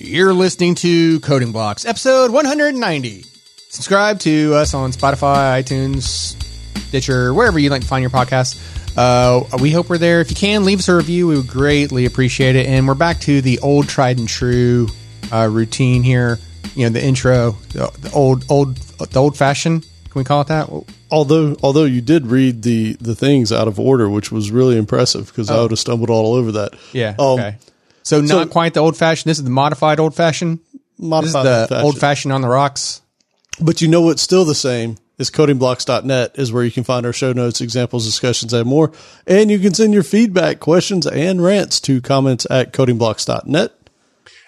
You're listening to Coding Blocks, episode 190. Subscribe to us on Spotify, iTunes, Stitcher, wherever you like to find your podcast. Uh, we hope we're there. If you can, leave us a review. We would greatly appreciate it. And we're back to the old tried and true uh, routine here. You know, the intro, the, the old, old, the old fashioned. Can we call it that? Although, although you did read the the things out of order, which was really impressive because I would have stumbled all over that. Yeah. Um, okay. So not so- quite the old fashioned. This is the modified old fashioned. This is Modified the old-fashioned. old fashioned on the rocks. But you know what's still the same is codingblocks.net is where you can find our show notes, examples, discussions, and more. And you can send your feedback, questions, and rants to comments at codingblocks.net.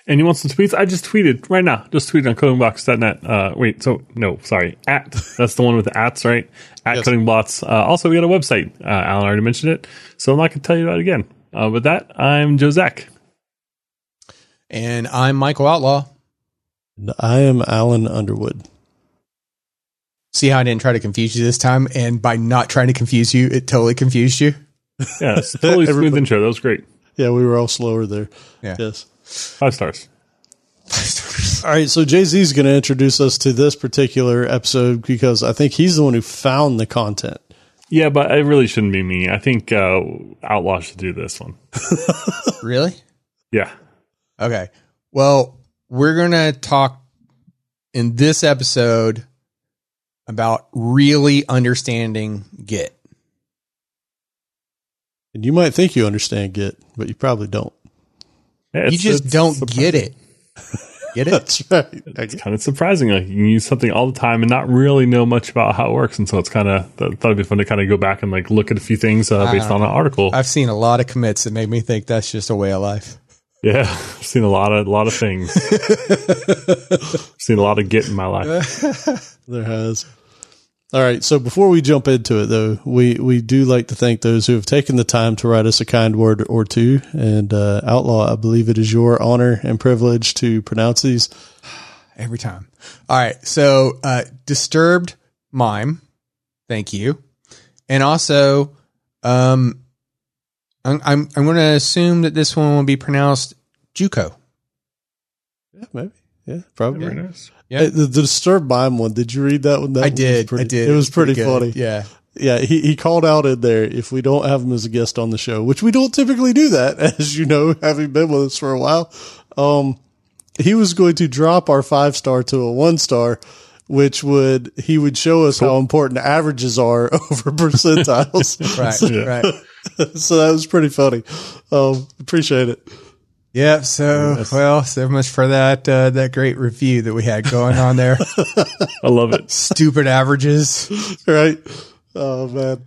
And you want some tweets? I just tweeted right now. Just tweeted on codingblocks.net. Uh, wait, so no, sorry, at that's the one with the ats, right? At Yes. codingblocks. Uh, also, we got a website. Uh, Allen already mentioned it, so I'm not going to tell you about it again. Uh, with that, I'm Joe Zack. And I'm Michael Outlaw. And I am Allen Underwood. See how I didn't try to confuse you this time, and by not trying to confuse you, it totally confused you. Yeah, it's a totally smooth Everybody- intro. That was great. Yeah, we were all slower there. Yeah. Yes. Five stars. All right, so Jay Z is going to introduce us to this particular episode because I think he's the one who found the content. Yeah, but it really shouldn't be me. I think uh, Outlaw should do this one. really? Yeah. Okay. Well, we're gonna talk in this episode about really understanding Git. And you might think you understand Git, but you probably don't. Yeah, You just don't surprising. get it. Get it? That's right. It's kind of surprising. Like you can use something all the time and not really know much about how it works, and so it's kind of th- thought it'd be fun to kind of go back and like look at a few things uh, based on an article. I've seen a lot of commits that made me think that's just a way of life. Yeah, I've seen a lot of a lot of things. seen a lot of Git in my life. There has. All right. So before we jump into it, though, we, we do like to thank those who have taken the time to write us a kind word or two. And uh, Outlaw, I believe it is your honor and privilege to pronounce these. Every time. All right. So, uh, disturbed mime. Thank you. And also, um, I'm, I'm, I'm going to assume that this one will be pronounced Juco. Yeah, maybe. Yeah, probably. Very nice. Yeah. The, the disturbed mime one. Did you read that one? That I one did. pretty- I did. It was pretty, good. funny. Yeah. Yeah, he, he called out in there if we don't have him as a guest on the show, which we don't typically do that, as you know, having been with us for a while. Um, he was going to drop our five star to a one star, which would he would show us how important averages are over percentiles. Right. Right. so that was pretty funny. Um, appreciate it. Yeah. So, well, so much for that, uh, that great review that we had going on there. I love it. Stupid averages. Right? Oh man.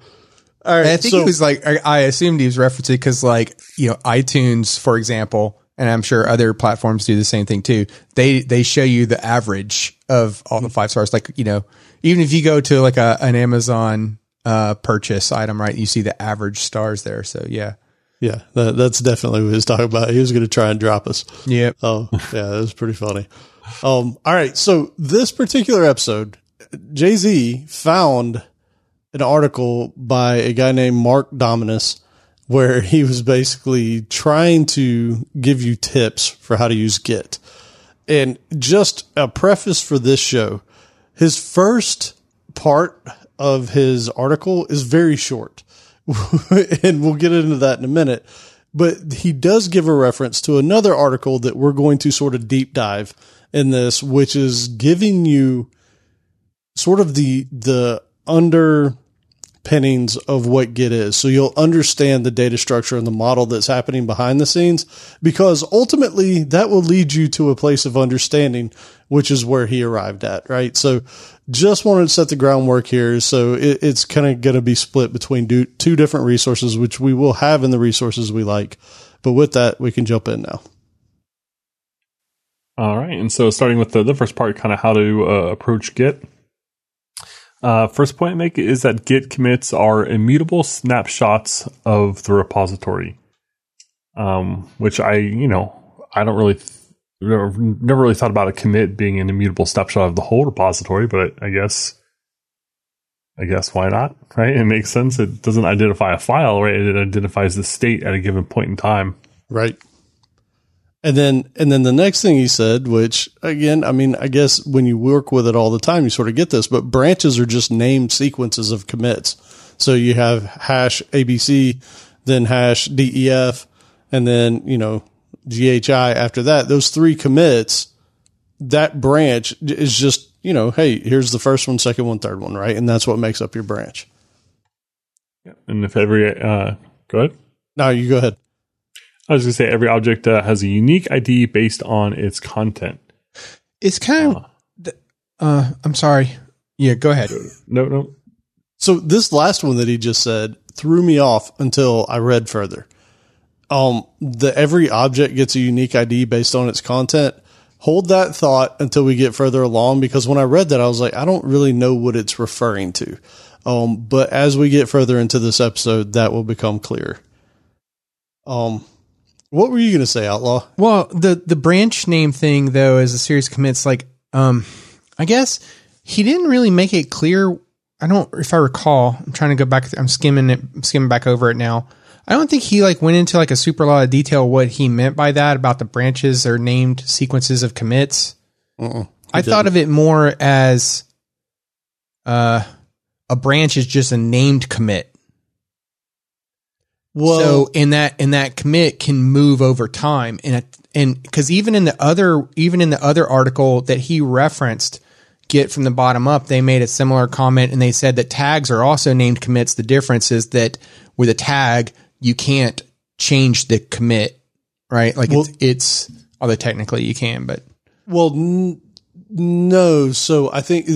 All right. And I think so, he was like, I, I assumed he was referencing because, like, you know, iTunes, for example, and I'm sure other platforms do the same thing too. They they show you the average of all the five stars. Like, you know, even if you go to like a an Amazon uh, purchase item, right, you see the average stars there. So yeah, yeah, that, that's definitely what he was talking about. He was going to try and drop us. yep. Oh, yeah, that was pretty funny. Um, all right. So this particular episode, Jay Z found an article by a guy named Mark Dominus where he was basically trying to give you tips for how to use Git. And just a preface for this show, his first part of his article is very short. and we'll get into that in a minute. But he does give a reference to another article that we're going to sort of deep dive in this, which is giving you sort of the, the underpinnings of what Git is. So you'll understand the data structure and the model that's happening behind the scenes because ultimately that will lead you to a place of understanding, which is where he arrived at, right? So just wanted to set the groundwork here. So it, it's kind of going to be split between do, two different resources, which we will have in the resources we like. But with that, we can jump in now. All right, and so starting with the, the first part, kind of how to uh, approach Git. Uh, first point I make is that Git commits are immutable snapshots of the repository, um, which I, you know, I don't really, never, really thought about a commit being an immutable snapshot of the whole repository, but I, I guess, I guess why not? Right? It makes sense. It doesn't identify a file, right? It identifies the state at a given point in time. Right. And then, and then the next thing he said, which again, I mean, I guess when you work with it all the time, you sort of get this, but branches are just named sequences of commits. So you have hash ABC, then hash DEF, and then, you know, GHI after that. Those three commits, that branch is just, you know, hey, here's the first one, second one, third one, right? And that's what makes up your branch. Yeah. And if every, uh, go ahead. No, you go ahead. I was going to say every object uh, has a unique ID based on its content. It's kind of. Uh, I'm sorry. Yeah, go ahead. No, no. So this last one that he just said threw me off until I read further. Um, the every object gets a unique ID based on its content. Hold that thought until we get further along because when I read that, I was like, I don't really know what it's referring to. Um, but as we get further into this episode, that will become clear. Um, what were you going to say, Outlaw? Well, the the branch name thing though, as a series commits, like, um, I guess he didn't really make it clear. I don't, if I recall, I'm trying to go back. I'm skimming it, skimming back over it now. I don't think he like went into like a super lot of detail what he meant by that about the branches or named sequences of commits. Uh-uh, I thought of it more as uh, a branch is just a named commit. Well, so in that in that commit can move over time and and because even in the other even in the other article that he referenced Git from the bottom up they made a similar comment and they said that tags are also named commits the difference is that with a tag you can't change the commit right like Well- it's it's although technically you can but Well, n- no. So I think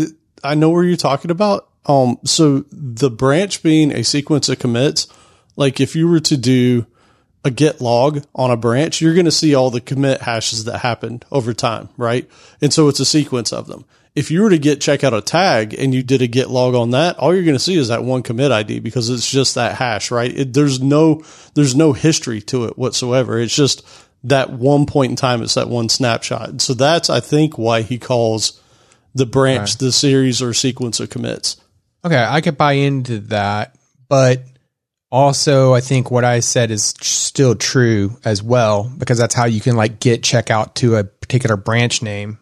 I know where you're talking about. Um, so the branch being a sequence of commits, like if you were to do a git log on a branch, you're going to see all the commit hashes that happened over time, right? And so it's a sequence of them. If you were to git check out a tag and you did a git log on that, all you're going to see is that one commit ID because it's just that hash, right? It, there's no, there's no history to it whatsoever. It's just that one point in time. It's that one snapshot. So that's, I think, why he calls the branch the series or sequence of commits. Okay, I could buy into that, but also I think what I said is still true as well because that's how you can like git checkout to a particular branch name,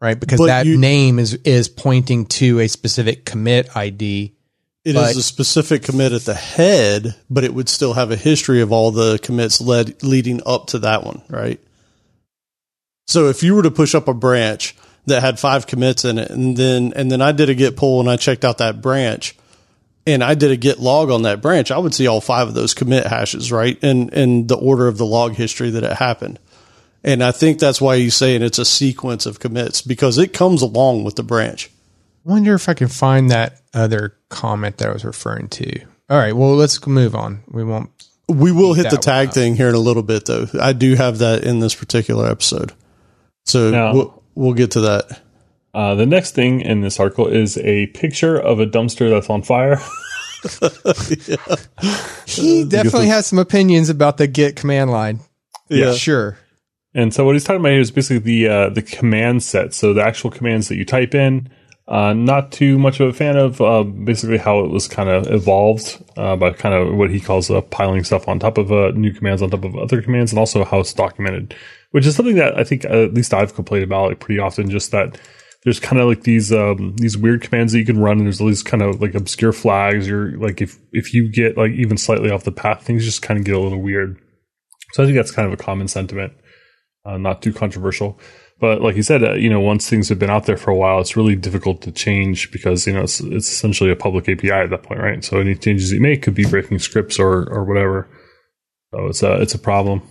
right? Because But that you- name is is pointing to a specific commit ID. It is a specific commit at the head, but it would still have a history of all the commits led leading up to that one, right? So if you were to push up a branch that had five commits in it, and then and then I did a git pull and I checked out that branch, and I did a git log on that branch, I would see all five of those commit hashes, right? And in the order of the log history that it happened. And I think that's why he's saying it's a sequence of commits because it comes along with the branch. Wonder if I can find that other comment that I was referring to. All right, well let's move on. We won't. We will hit the one tag up. thing here in a little bit, though. I do have that in this particular episode, so Now- we'll, we'll get to that. Uh, the next thing in this article is a picture of a dumpster that's on fire. He definitely has some opinions about the Git command line. Yeah. sure. And so what he's talking about here is basically the uh, the command set. So the actual commands that you type in. Uh, not too much of a fan of uh, basically how it was kind of evolved uh, by kind of what he calls uh, piling stuff on top of uh, new commands on top of other commands, and also how it's documented, which is something that I think uh, at least I've complained about like pretty often. Just that there's kind of like these um, these weird commands that you can run, and there's all these kind of like obscure flags. You're like if if you get like even slightly off the path, things just kind of get a little weird. So I think that's kind of a common sentiment uh, not too controversial. But like you said, uh, you know, once things have been out there for a while, it's really difficult to change because you know it's, it's essentially a public API at that point, right? So any changes you make could be breaking scripts or or whatever. So it's a it's a problem.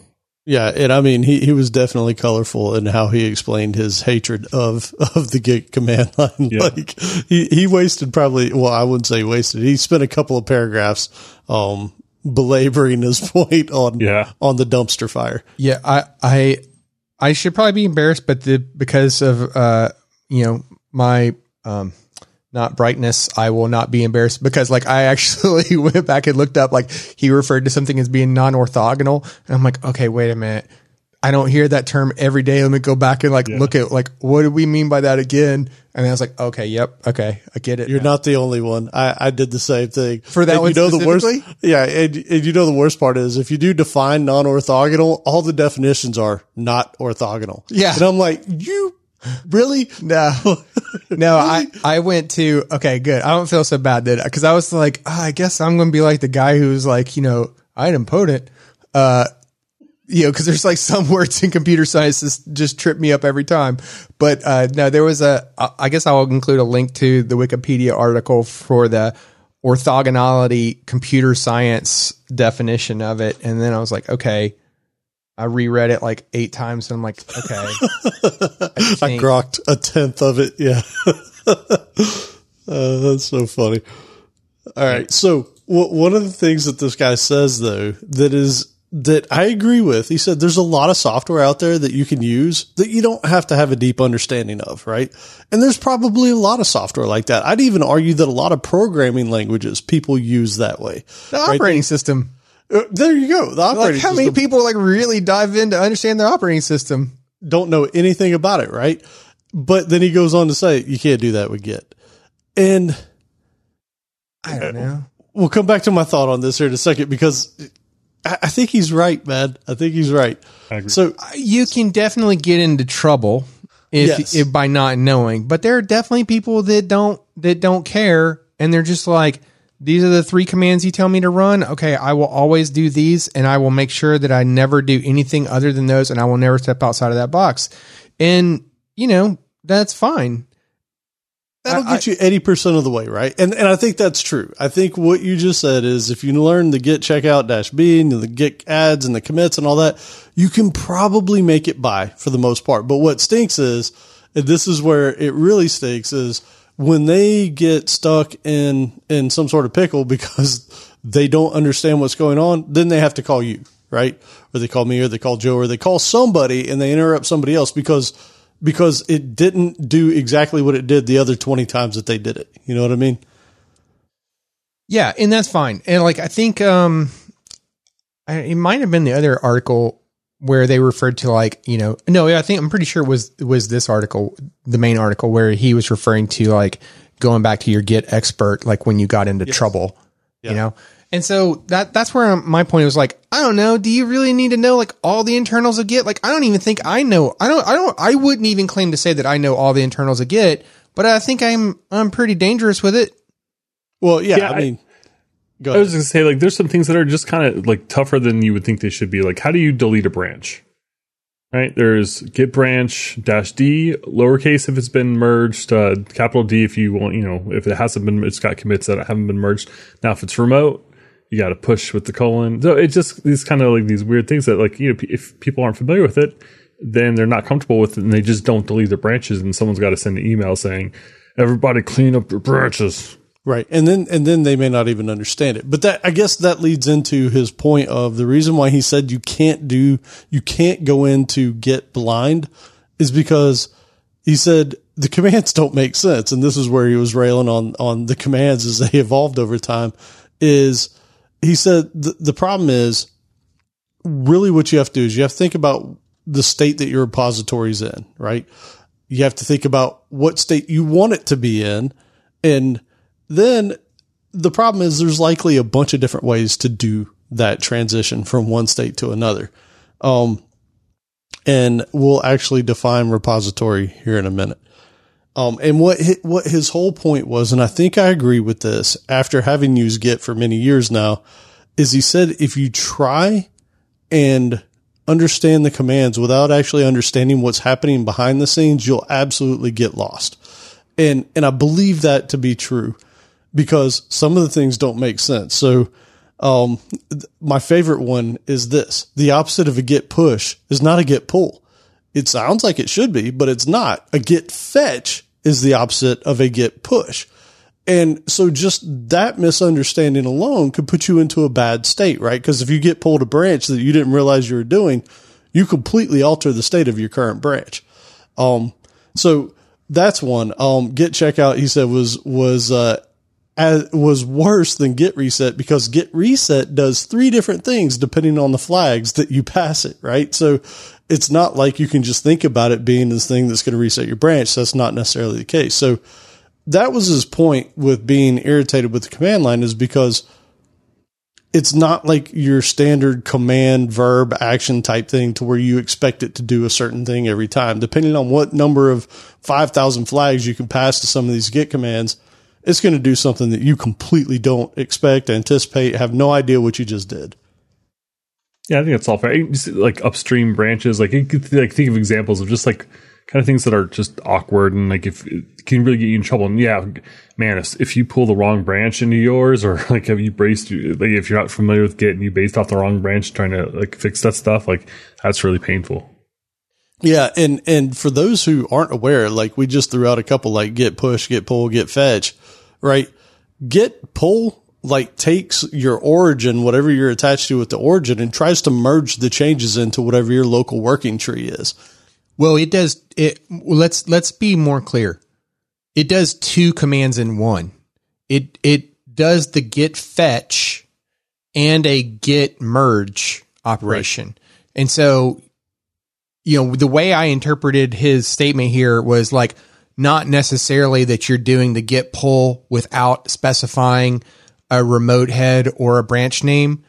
Yeah, and I mean, he, he was definitely colorful in how he explained his hatred of of the Git command line. Yeah. Like he he wasted probably well, I wouldn't say wasted. He spent a couple of paragraphs um belaboring his point on Yeah. on the dumpster fire. Yeah, I I I should probably be embarrassed, but the because of uh you know my um not brightness, I will not be embarrassed because like I actually went back and looked up like he referred to something as being non orthogonal, and I'm like, okay, wait a minute. I don't hear that term every day. Let me go back and like look at like what do we mean by that again? And I was like, okay, yep, okay, I get it. You're now. not the only one. I, I did the same thing For that And one You know the worst, yeah, and, and you know the worst part is if you do define non-orthogonal, all the definitions are not orthogonal. Yeah. and I'm like, you really? No, no, I, I went to, okay, good. I don't feel so bad did Cause I was like, oh, I guess I'm going to be like the guy who's like, you know, idempotent. Uh, you know, cause there's like some words in computer science that just trip me up every time. But, uh, no, there was a. I guess I'll include a link to the Wikipedia article for the orthogonality computer science definition of it. And then I was like, okay, I reread it like eight times and I'm like, okay. I think- grokked a tenth of it. Yeah. uh, that's so funny. All right. So w- one of the things that this guy says though, that is, that I agree with, he said there's a lot of software out there that you can use that you don't have to have a deep understanding of, right? And there's probably a lot of software like that. I'd even argue that a lot of programming languages people use that way. The operating system. Uh, there you go. The operating Like how many people like really dive in to understand their operating system? don't know anything about it, right? But then he goes on to say, you can't do that with Git. And I don't know. we'll come back to my thought on this here in a second because I, I think he's right, man. I think he's right. I agree. So uh, You can definitely get into trouble if, Yes. if by not knowing, but there are definitely people that don't that don't care and they're just like these are the three commands you tell me to run. Okay, I will always do these and I will make sure that I never do anything other than those and I will never step outside of that box. And you know, that's fine. That'll I- get you 80% of the way, right? And, and I think that's true. I think what you just said is if you learn the git checkout dash B and the git ads and the commits and all that, you can probably make it by for the most part. But what stinks is, and this is where it really stinks is when they get stuck in, in some sort of pickle because they don't understand what's going on, then they have to call you, right? Or they call me or they call Joe or they call somebody and they interrupt somebody else because because it didn't do exactly what it did the other 20 times that they did it. You know what I mean? Yeah, and that's fine. And like I think um I, it might have been the other article where they referred to like, you know, no, I think I'm pretty sure it was it was this article, the main article where he was referring to like going back to your Git expert like when you got into trouble, you know. And so that that's where my point was like, I don't know, do you really need to know like all the internals of Git? Like I don't even think I know. I don't I don't I wouldn't even claim to say that I know all the internals of Git, but I think I'm I'm pretty dangerous with it. Well, yeah, Yeah, I I- mean, go I ahead. was going to say, like, there's some things that are just kind of like tougher than you would think they should be. Like, how do you delete a branch? Right? There's git branch dash D, lowercase if it's been merged, uh, capital D if you want, you know, if it hasn't been, it's got commits that haven't been merged. Now, if it's remote, you got to push with the colon. So it's just these kind of like these weird things that, like, you know, if people aren't familiar with it, then they're not comfortable with it and they just don't delete their branches. And someone's got to send an email saying, everybody clean up your branches. Right. And then, and then they may not even understand it. But that, I guess that leads into his point of the reason why he said you can't do, you can't go into Git blind is because he said the commands don't make sense. And this is where he was railing on, on the commands as they evolved over time is he said the, the problem is really what you have to do is you have to think about the state that your repository is in, right? You have to think about what state you want it to be in. And then the problem is there's likely a bunch of different ways to do that transition from one state to another. Um, and we'll actually define repository here in a minute. Um, and what hi- what his whole point was, and I think I agree with this after having used Git for many years now, is he said if you try and understand the commands without actually understanding what's happening behind the scenes, you'll absolutely get lost. And and I believe that to be true because some of the things don't make sense. So um, th- my favorite one is this. The opposite of a git push is not a git pull. It sounds like it should be, but it's not. A git fetch is the opposite of a git push. And so just that misunderstanding alone could put you into a bad state, right? Because if you get pulled a branch that you didn't realize you were doing, you completely alter the state of your current branch. Um, so that's one. Um, git checkout, he said was, was, uh, as, was worse than git reset because git reset does three different things depending on the flags that you pass it, right? So it's not like you can just think about it being this thing that's going to reset your branch. That's not necessarily the case. So that was his point with being irritated with the command line is because it's not like your standard command verb action type thing to where you expect it to do a certain thing every time. Depending on what number of 5,000 flags you can pass to some of these git commands, it's going to do something that you completely don't expect, anticipate, have no idea what you just did. Yeah, I think that's all fair. Like upstream branches, like you could like think of examples of just like kind of things that are just awkward and like if it can really get you in trouble. And yeah, man, if, if you pull the wrong branch into yours or like have you braced, like if you're not familiar with Git and you based off the wrong branch trying to like fix that stuff, like that's really painful. Yeah, and and for those who aren't aware, like we just threw out a couple like git push, git pull, git fetch, right? Git pull like takes your origin, whatever you're attached to with the origin, and tries to merge the changes into whatever your local working tree is. Well, it does it let's let's be more clear. It does two commands in one. It it does the git fetch and a git merge operation. Right. And so you know, the way I interpreted his statement here was like not necessarily that you're doing the git pull without specifying a remote head or a branch name,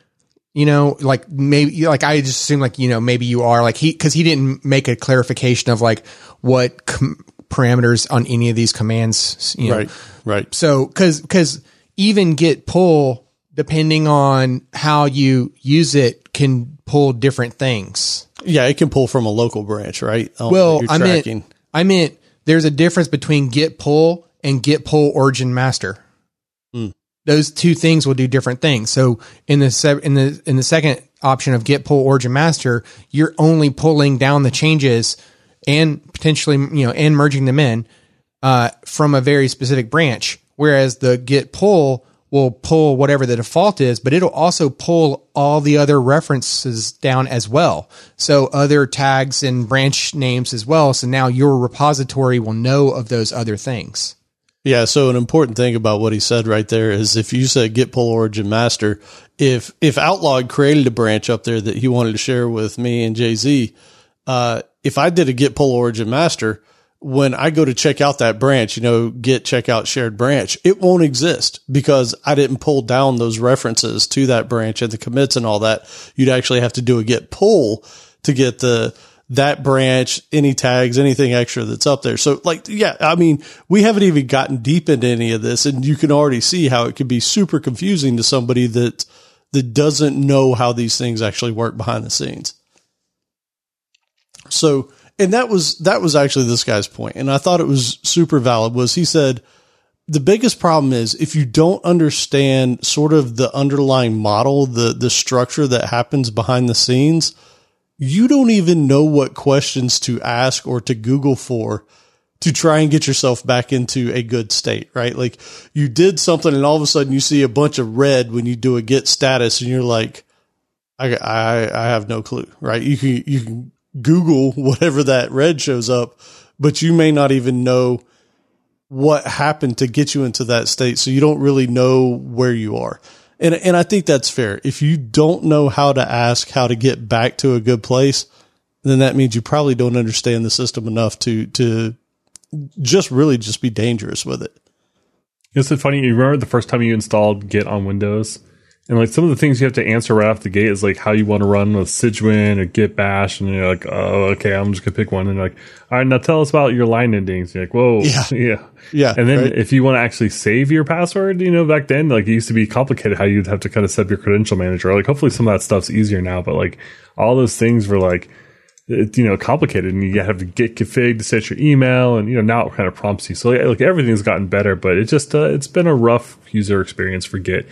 you know, like maybe like I just assume like you know maybe you are like he because he didn't make a clarification of like what com- parameters on any of these commands. You know? Right, right. So because because even git pull depending on how you use it can pull different things. Yeah, it can pull from a local branch, right? Oh, well, I meant I meant there's a difference between git pull and git pull origin master those two things will do different things. So in the in the in the second option of git pull origin master, you're only pulling down the changes and potentially you know and merging them in uh, from a very specific branch. Whereas the git pull will pull whatever the default is, but it'll also pull all the other references down as well. So other tags and branch names as well. So now your repository will know of those other things. Yeah. So an important thing about what he said right there is if you said git pull origin master, if, if Outlaw created a branch up there that he wanted to share with me and Jay Z, uh, if I did a git pull origin master, when I go to check out that branch, you know, git checkout shared branch, it won't exist because I didn't pull down those references to that branch and the commits and all that. You'd actually have to do a git pull to get the, that branch, any tags, anything extra that's up there. So like, yeah, I mean, we haven't even gotten deep into any of this and you can already see how it could be super confusing to somebody that, that doesn't know how these things actually work behind the scenes. So, and that was, that was actually this guy's. And I thought it was super valid was he said, the biggest problem is if you don't understand sort of the underlying model, the, the structure that happens behind the scenes, you don't even know what questions to ask or to Google for to try and get yourself back into a good state, right? Like you did something and all of a sudden you see a bunch of red when you do a git status and you're like, I, I, I have no clue, right? You can, you can Google whatever that red shows up, but you may not even know what happened to get you into that state. So you don't really know where you are. And, and I think that's fair. If you don't know how to ask how to get back to a good place, then that means you probably don't understand the system enough to, to just really just be dangerous with it. Isn't it funny? You remember the first time you installed Git on Windows? And like some of the things you have to answer right off the gate is like how you want to run with Cygwin or Git Bash, and you're like, oh, okay, I'm just gonna pick one. And like, all right, now tell us about your line endings. You're like, whoa, yeah, yeah, yeah. And then right? if you want to actually save your password, you know, back then like it used to be complicated how you'd have to kind of set up your credential manager. Like, hopefully some of that stuff's easier now, but like all those things were like it, you know, complicated and you have to git config to set your email and, you know, now it kind of prompts you. So like everything's gotten better, but it just, uh, it's been a rough user experience for Git,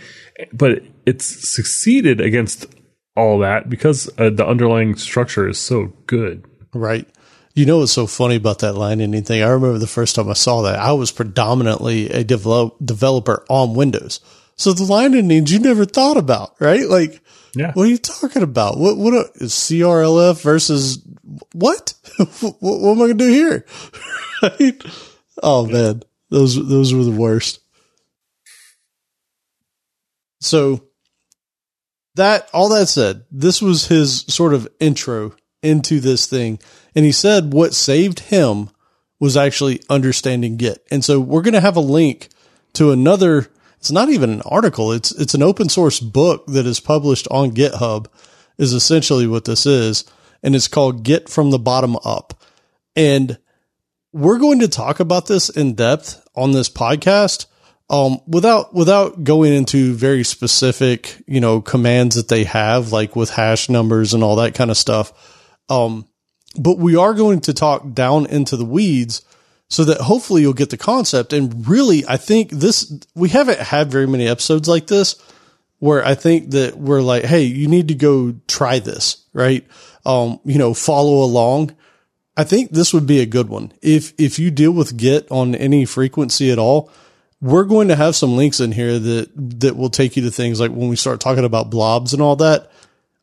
but it's succeeded against all that because uh, the underlying structure is so good. Right. You know what's so funny about that line ending? I remember the first time I saw that, I was predominantly a develop, developer on Windows. So the line endings you never thought about, right? Like, yeah. What are you talking about? What what a, is CRLF versus what? what? what? am I gonna do here? right? Oh man, those those were the worst. So that all that said, this was his sort of intro into this thing. And he said what saved him was actually understanding Git. And so we're going to have a link to another. It's not even an article. It's, it's an open source book that is published on GitHub is essentially what this is. And it's called Git from the bottom up. And we're going to talk about this in depth on this podcast. Um, without, without going into very specific, you know, commands that they have, like with hash numbers and all that kind of stuff. Um, but we are going to talk down into the weeds so that hopefully you'll get the concept. And really, I think this, we haven't had very many episodes like this where I think that we're like, Hey, you need to go try this, right? Um, you know, follow along. I think this would be a good one. If, if you deal with Git on any frequency at all, we're going to have some links in here that, that will take you to things like when we start talking about blobs and all that.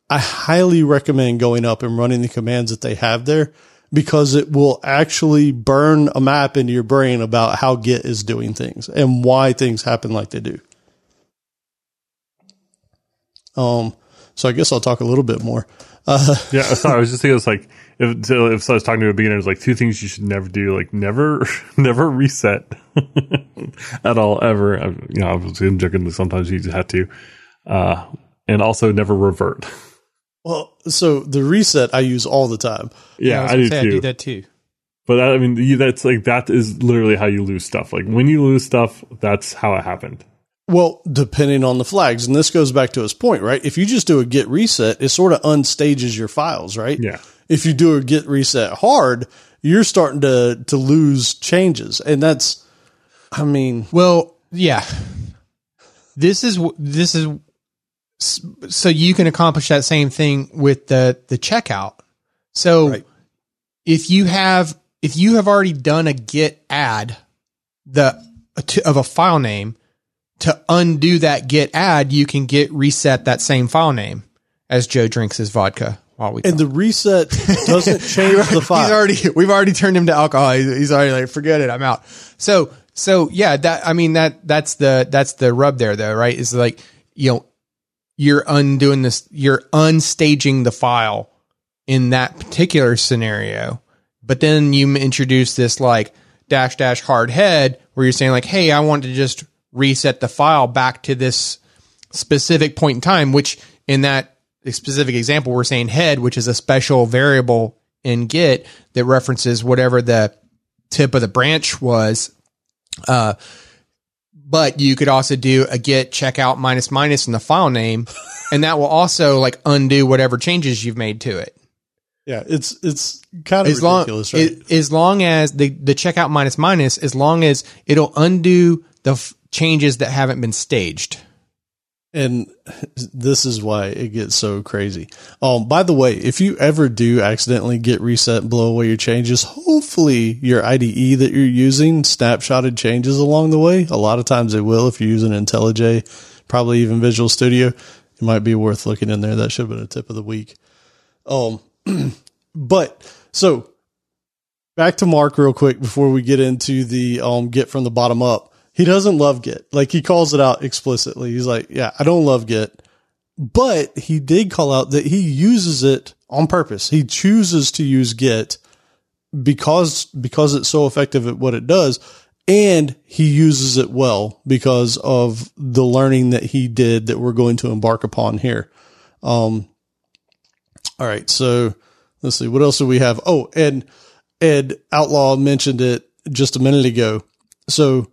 I highly recommend going up and running the commands that they have there because it will actually burn a map into your brain about how Git is doing things and why things happen like they do. Um, so I guess I'll talk a little bit more. Uh, yeah, sorry, I was just thinking it's like if if I was talking to a beginner, it's like two things you should never do, like never never reset at all ever. I, you know, I was joking that sometimes you had to, uh, and also never revert. Well, so the reset I use all the time. Yeah, I, I do say, too. I do that too. But that, I mean, that's like that is literally how you lose stuff. Like when you lose stuff, that's how it happened. Well, depending on the flags, and this goes back to his point, right? If you just do a git reset, it sort of unstages your files, right? Yeah. If you do a git reset hard, you're starting to to lose changes, and that's, I mean, well, yeah. This is this is so you can accomplish that same thing with the the checkout. So right. if you have if you have already done a git add the of a file name to undo that git add, you can git reset that same file name as Joe drinks his vodka while we and talk. the reset doesn't change the file. He's already we've already turned him to alcohol. He's already like forget it, I'm out. So so yeah, that I mean that that's the that's the rub there though, right? Is like you know you're undoing this, you're unstaging the file in that particular scenario. But then you introduce this like dash dash hard head where you're saying like, Hey, I want to just reset the file back to this specific point in time, which in that specific example, we're saying head, which is a special variable in Git that references whatever the tip of the branch was. Uh, but you could also do a git checkout minus minus in the file name, and that will also like undo whatever changes you've made to it. Yeah, it's it's kind of as ridiculous, long, right? It, as long as the the checkout minus minus, as long as it'll undo the f- changes that haven't been staged. And this is why it gets so crazy. Um, by the way, if you ever do accidentally git reset and blow away your changes, hopefully your IDE that you're using snapshotted changes along the way. A lot of times it will if you're using IntelliJ, probably even Visual Studio. It might be worth looking in there. That should have been a tip of the week. Um, but so back to Mark real quick before we get into the um, Git from the bottom up he doesn't love Git. Like he calls it out explicitly. He's like, yeah, I don't love Git, but he did call out that he uses it on purpose. He chooses to use Git because, because it's so effective at what it does. And he uses it well because of the learning that he did that we're going to embark upon here. Um, all right. So let's see. What else do we have? Oh, and Ed Outlaw mentioned it just a minute ago. So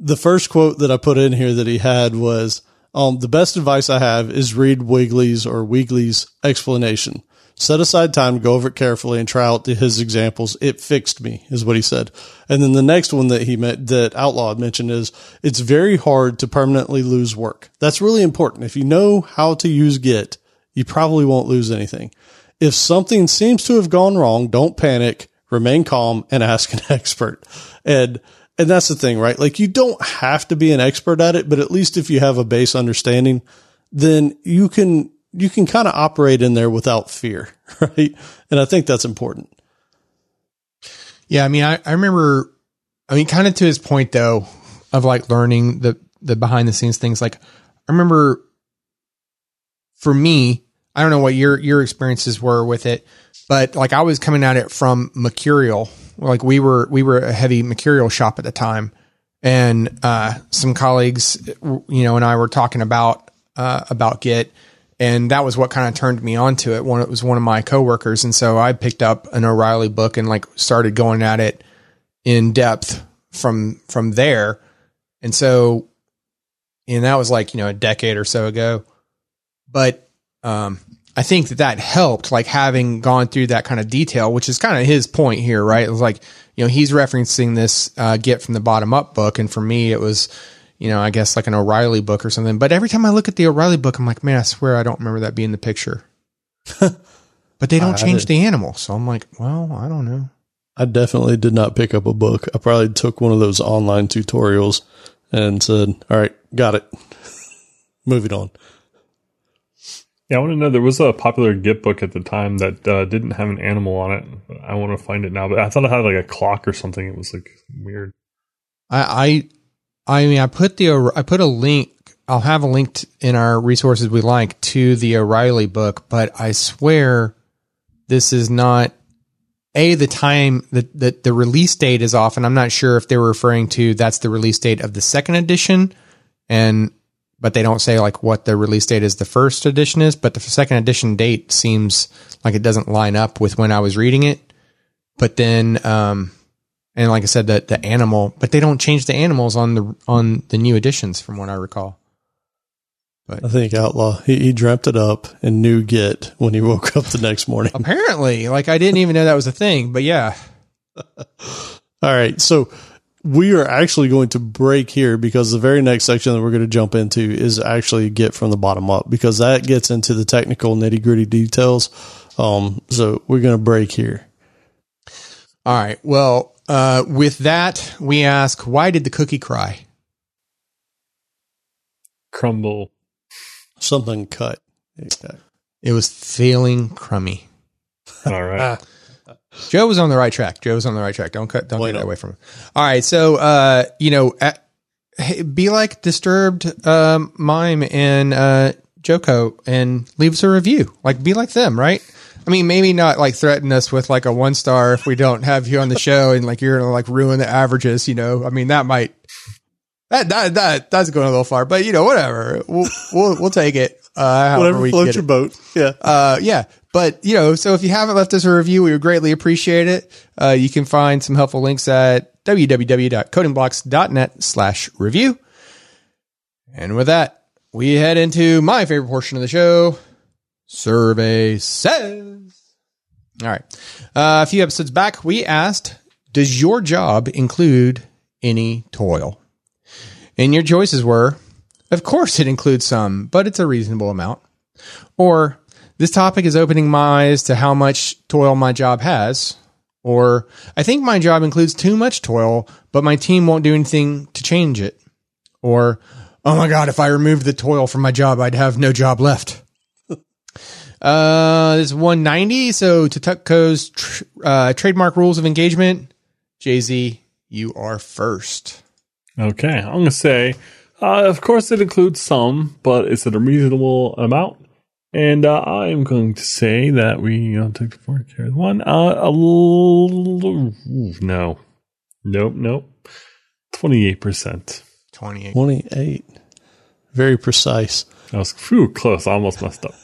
the first quote that I put in here that he had was, um, the best advice I have is read Wiegley's or Wegley's explanation. Set aside time go over it carefully and try out his examples. It fixed me, is what he said. And then the next one that he met, that Outlaw mentioned is it's very hard to permanently lose work. That's really important. If you know how to use Git, you probably won't lose anything. If something seems to have gone wrong, don't panic, remain calm and ask an expert. And and that's the thing, right? Like you don't have to be an expert at it, but at least if you have a base understanding, then you can, you can kind of operate in there without fear, right? And I think that's important. Yeah. I mean, I, I remember, I mean, kind of to his point though, of like learning the, the behind the scenes things. Like I remember for me, I don't know what your your experiences were with it, but like I was coming at it from Mercurial. Like we were we were a heavy Mercurial shop at the time, and uh, some colleagues, you know, and I were talking about uh, about Git, and that was what kind of turned me onto it. One it was one of my coworkers, and so I picked up an O'Reilly book and like started going at it in depth from from there, and so, and that was like you know a decade or so ago, but um, I think that that helped, like having gone through that kind of detail, which is kind of his point here, right? It was like, you know, he's referencing this uh, Git from the bottom up book. And for me, it was, you know, I guess like an O'Reilly book or something. But every time I look at the O'Reilly book, I'm like, man, I swear I don't remember that being the picture. but they don't I change did. the animal. So I'm like, well, I don't know. I definitely did not pick up a book. I probably took one of those online tutorials and said, "All right, got it." Moving on. Yeah, I want to know. There was a popular Git book at the time that uh, didn't have an animal on it. I want to find it now, but I thought it had like a clock or something. It was like weird. I, I, I mean, I put the, I put a link. I'll have a link t- in our resources we like to the O'Reilly book, but I swear this is not a the time that the, the release date is off, and I'm not sure if they were referring to that's the release date of the second edition, and but they don't say like what the release date is the first edition is, but the second edition date seems like it doesn't line up with when I was reading it. But then, um, and like I said, the the animal, but they don't change the animals on the on the new editions, from what I recall. But I think Outlaw he, he dreamt it up and knew Git when he woke up the next morning. Apparently, like I didn't even know that was a thing, but yeah, All right, so we are actually going to break here because the very next section that we're going to jump into is actually Git from the bottom up because that gets into the technical nitty gritty details. Um, so we're going to break here. All right. Well, uh, with that, we ask, why did the cookie cry? Crumble. Something cut. Okay. It was feeling crummy. All right. Joe was on the right track. Joe was on the right track. Don't cut. Don't take that away from him. All right. So, uh, you know, at, hey, be like disturbed um, mime and uh, Joko and leave us a review. Like, be like them, right? I mean, maybe not like threaten us with like a one star if we don't have you on the show and like you're gonna like ruin the averages. You know, I mean that might that that that that's going a little far, but you know, whatever. We'll we'll we'll take it. Uh, Whatever floats your boat. Yeah. Uh, yeah. But, you know, so if you haven't left us a review, we would greatly appreciate it. Uh, you can find some helpful links at www.codingblocks.net slash review. And with that, we head into my favorite portion of the show. Survey says. All right. Uh, a few episodes back, we asked, does your job include any toil? And your choices were, of course it includes some, but it's a reasonable amount. Or this topic is opening my eyes to how much toil my job has. Or I think my job includes too much toil, but my team won't do anything to change it. Or, oh my God, if I removed the toil from my job, I'd have no job left. uh, this is 190. So Tutukko's tr- uh, trademark rules of engagement. Jay Z, you are first. Okay, I'm gonna say, uh, of course, it includes some, but it's at a reasonable amount. And uh, I am going to say that we uh, take the four carry the one. Uh, a l- no, nope, nope. Twenty-eight percent. 28. 28. Very precise. I was phew, close. I almost messed up.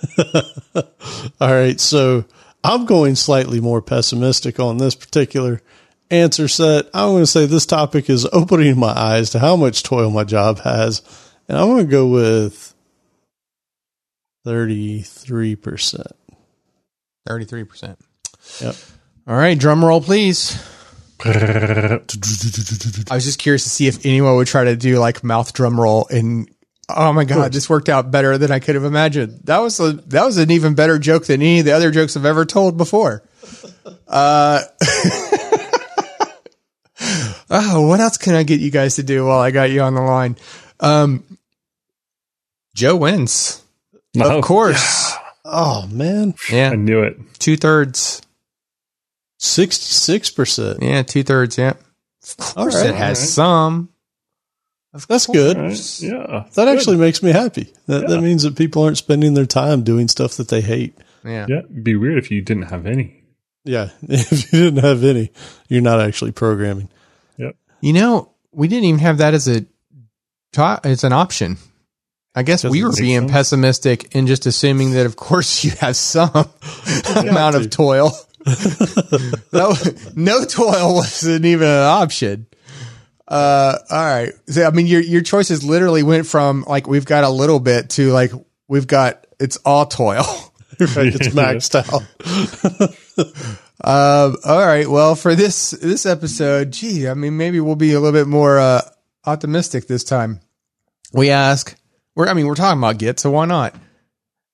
All right. So I'm going slightly more pessimistic on this particular answer set. I'm going to say this topic is opening my eyes to how much toil my job has. And I'm going to go with 33%. 33%. Yep. All right, drum roll, please. I was just curious to see if anyone would try to do like mouth drum roll and oh my god, this worked out better than I could have imagined. That was a that was an even better joke than any of the other jokes I've ever told before. Uh Oh, what else can I get you guys to do while I got you on the line? Um Joe wins. No, Of course. Oh, man. Yeah. I knew it. Two thirds. 66%. Yeah, two thirds. Yeah. Of course, All right, it has all right. some. That's good. Right? Yeah. That actually makes me happy. That, that means that people aren't spending their time doing stuff that they hate. Yeah. Yeah. It'd be weird if you didn't have any. Yeah. If you didn't have any, you're not actually programming. You know, we didn't even have that as a as an option. I guess we were being sense. pessimistic and just assuming that, of course, you have some amount to. of toil. no, no toil wasn't even an option. Uh, all right. So, I mean, your your choices literally went from like we've got a little bit to like we've got it's all toil. Right, it's maxed out. Um, all right. Well, for this this episode, gee, I mean, maybe we'll be a little bit more uh, optimistic this time. We ask, we're I mean, we're talking about Git, so why not?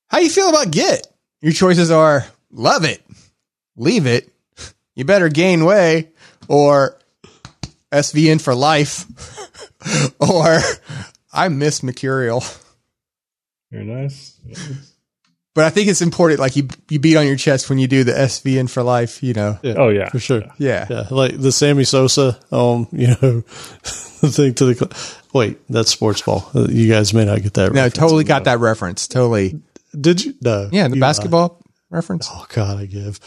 How you feel about Git? Your choices are love it, leave it, you better gain way, or SVN for life, or I miss Mercurial. Very nice. But I think it's important, like you you beat on your chest when you do the SVN for life. You know, Oh, yeah. For sure. yeah. Yeah, like the Sammy Sosa, um, you know, the thing to the cl- wait, that's sports ball. Uh, You guys may not get that. No, reference. totally got that reference. Totally. Did you? No. Yeah, the You basketball reference. Oh God, I give.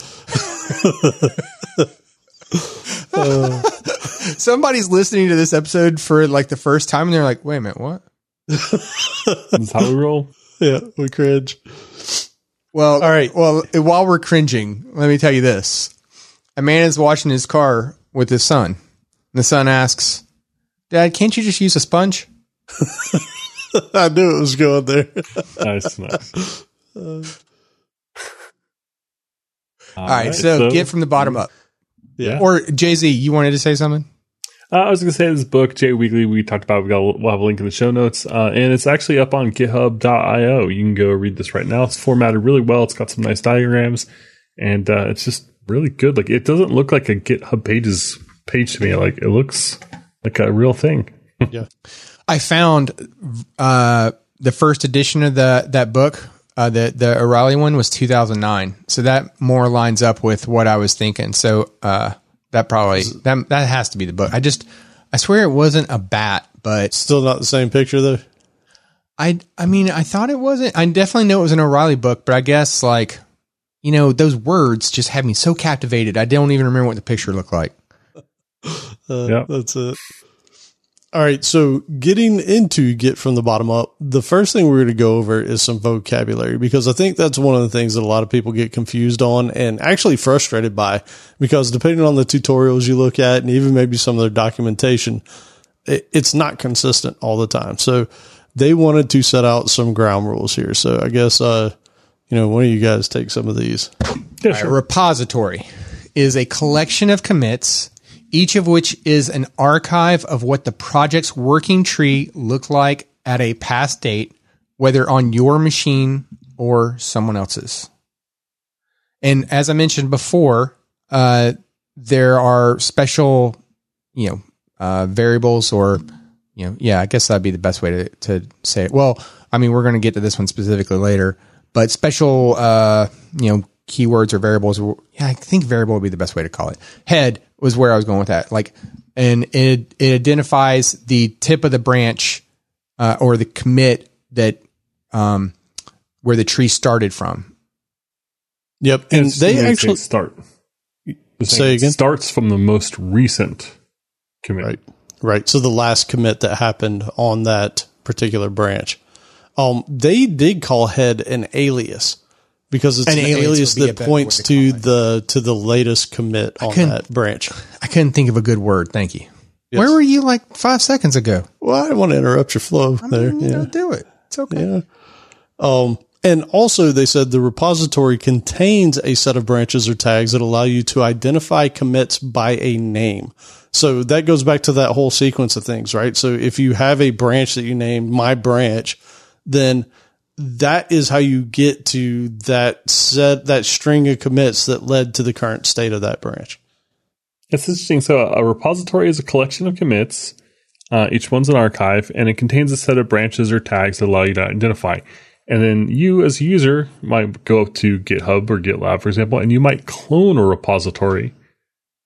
Somebody's listening to this episode for like the first time and they're like, wait a minute, what? That's how we roll. Yeah, we cringe. Well, All right. Well, while we're cringing, let me tell you this. A man is washing his car with his son. And the son asks, Dad, can't you just use a sponge? I knew it was going there. Nice, nice. All right. So, Git from the bottom up. Yeah. Or Jay Z, you wanted to say something? Uh, I was going to say this book, Jay Wiegley, we talked about. We got, we'll have a link in the show notes, uh, and it's actually up on GitHub.io. You can go read this right now. It's formatted really well. It's got some nice diagrams, and uh, it's just really good. Like it doesn't look like a GitHub pages page to me. Like it looks like a real thing. yeah. I found uh, the first edition of the that book, uh, the the O'Reilly one was 2009. So that more lines up with what I was thinking. So uh, that probably that that has to be the book. I just I swear it wasn't a bat, but Still not the same picture though. I I mean I thought it wasn't. I definitely know it was an O'Reilly book, but I guess like you know those words just had me so captivated. I don't even remember what the picture looked like. Uh, Yeah. That's it. All right. So getting into Git from the bottom up, the first thing we're going to go over is some vocabulary because I think that's one of the things that a lot of people get confused on and actually frustrated by because depending on the tutorials you look at and even maybe some of their documentation, it, it's not consistent all the time. So they wanted to set out some ground rules here. So I guess, uh, you know, one of you guys take some of these. Yeah, A repository is a collection of commits, each of which is an archive of what the project's working tree looked like at a past date, whether on your machine or someone else's. And as I mentioned before, uh, there are special, you know, uh, variables or, you know, yeah, I guess that'd be the best way to, to say it. Well, I mean, we're going to get to this one specifically later, but special, uh, you know, keywords or variables. Yeah, I think variable would be the best way to call it. Head was where I was going with that. Like, and it, it identifies the tip of the branch, uh, or the commit that, um, where the tree started from. Yep. And It's- they actually, start. Just Say again? Starts from the most recent commit. Right. Right. So the last commit that happened on that particular branch. Um, they did call head an alias because it's An an, alias alias, would be a that points to to call it. the to the latest commit on that branch. I couldn't think of a good word. Thank you. Yes. Where were you like five seconds ago? Well, I didn't want to interrupt your flow there. You Yeah. know, do it. It's okay. Yeah. Um, and also they said the repository contains a set of branches or tags that allow you to identify commits by a name. So that goes back to that whole sequence of things, right? So if you have a branch that you named my branch, then that is how you get to that set, that string of commits that led to the current state of that branch. It's interesting. So a repository is a collection of commits. Uh, each one's an archive, and it contains a set of branches or tags that allow you to identify. And then you, as a user, might go up to GitHub or GitLab, for example, and you might clone a repository,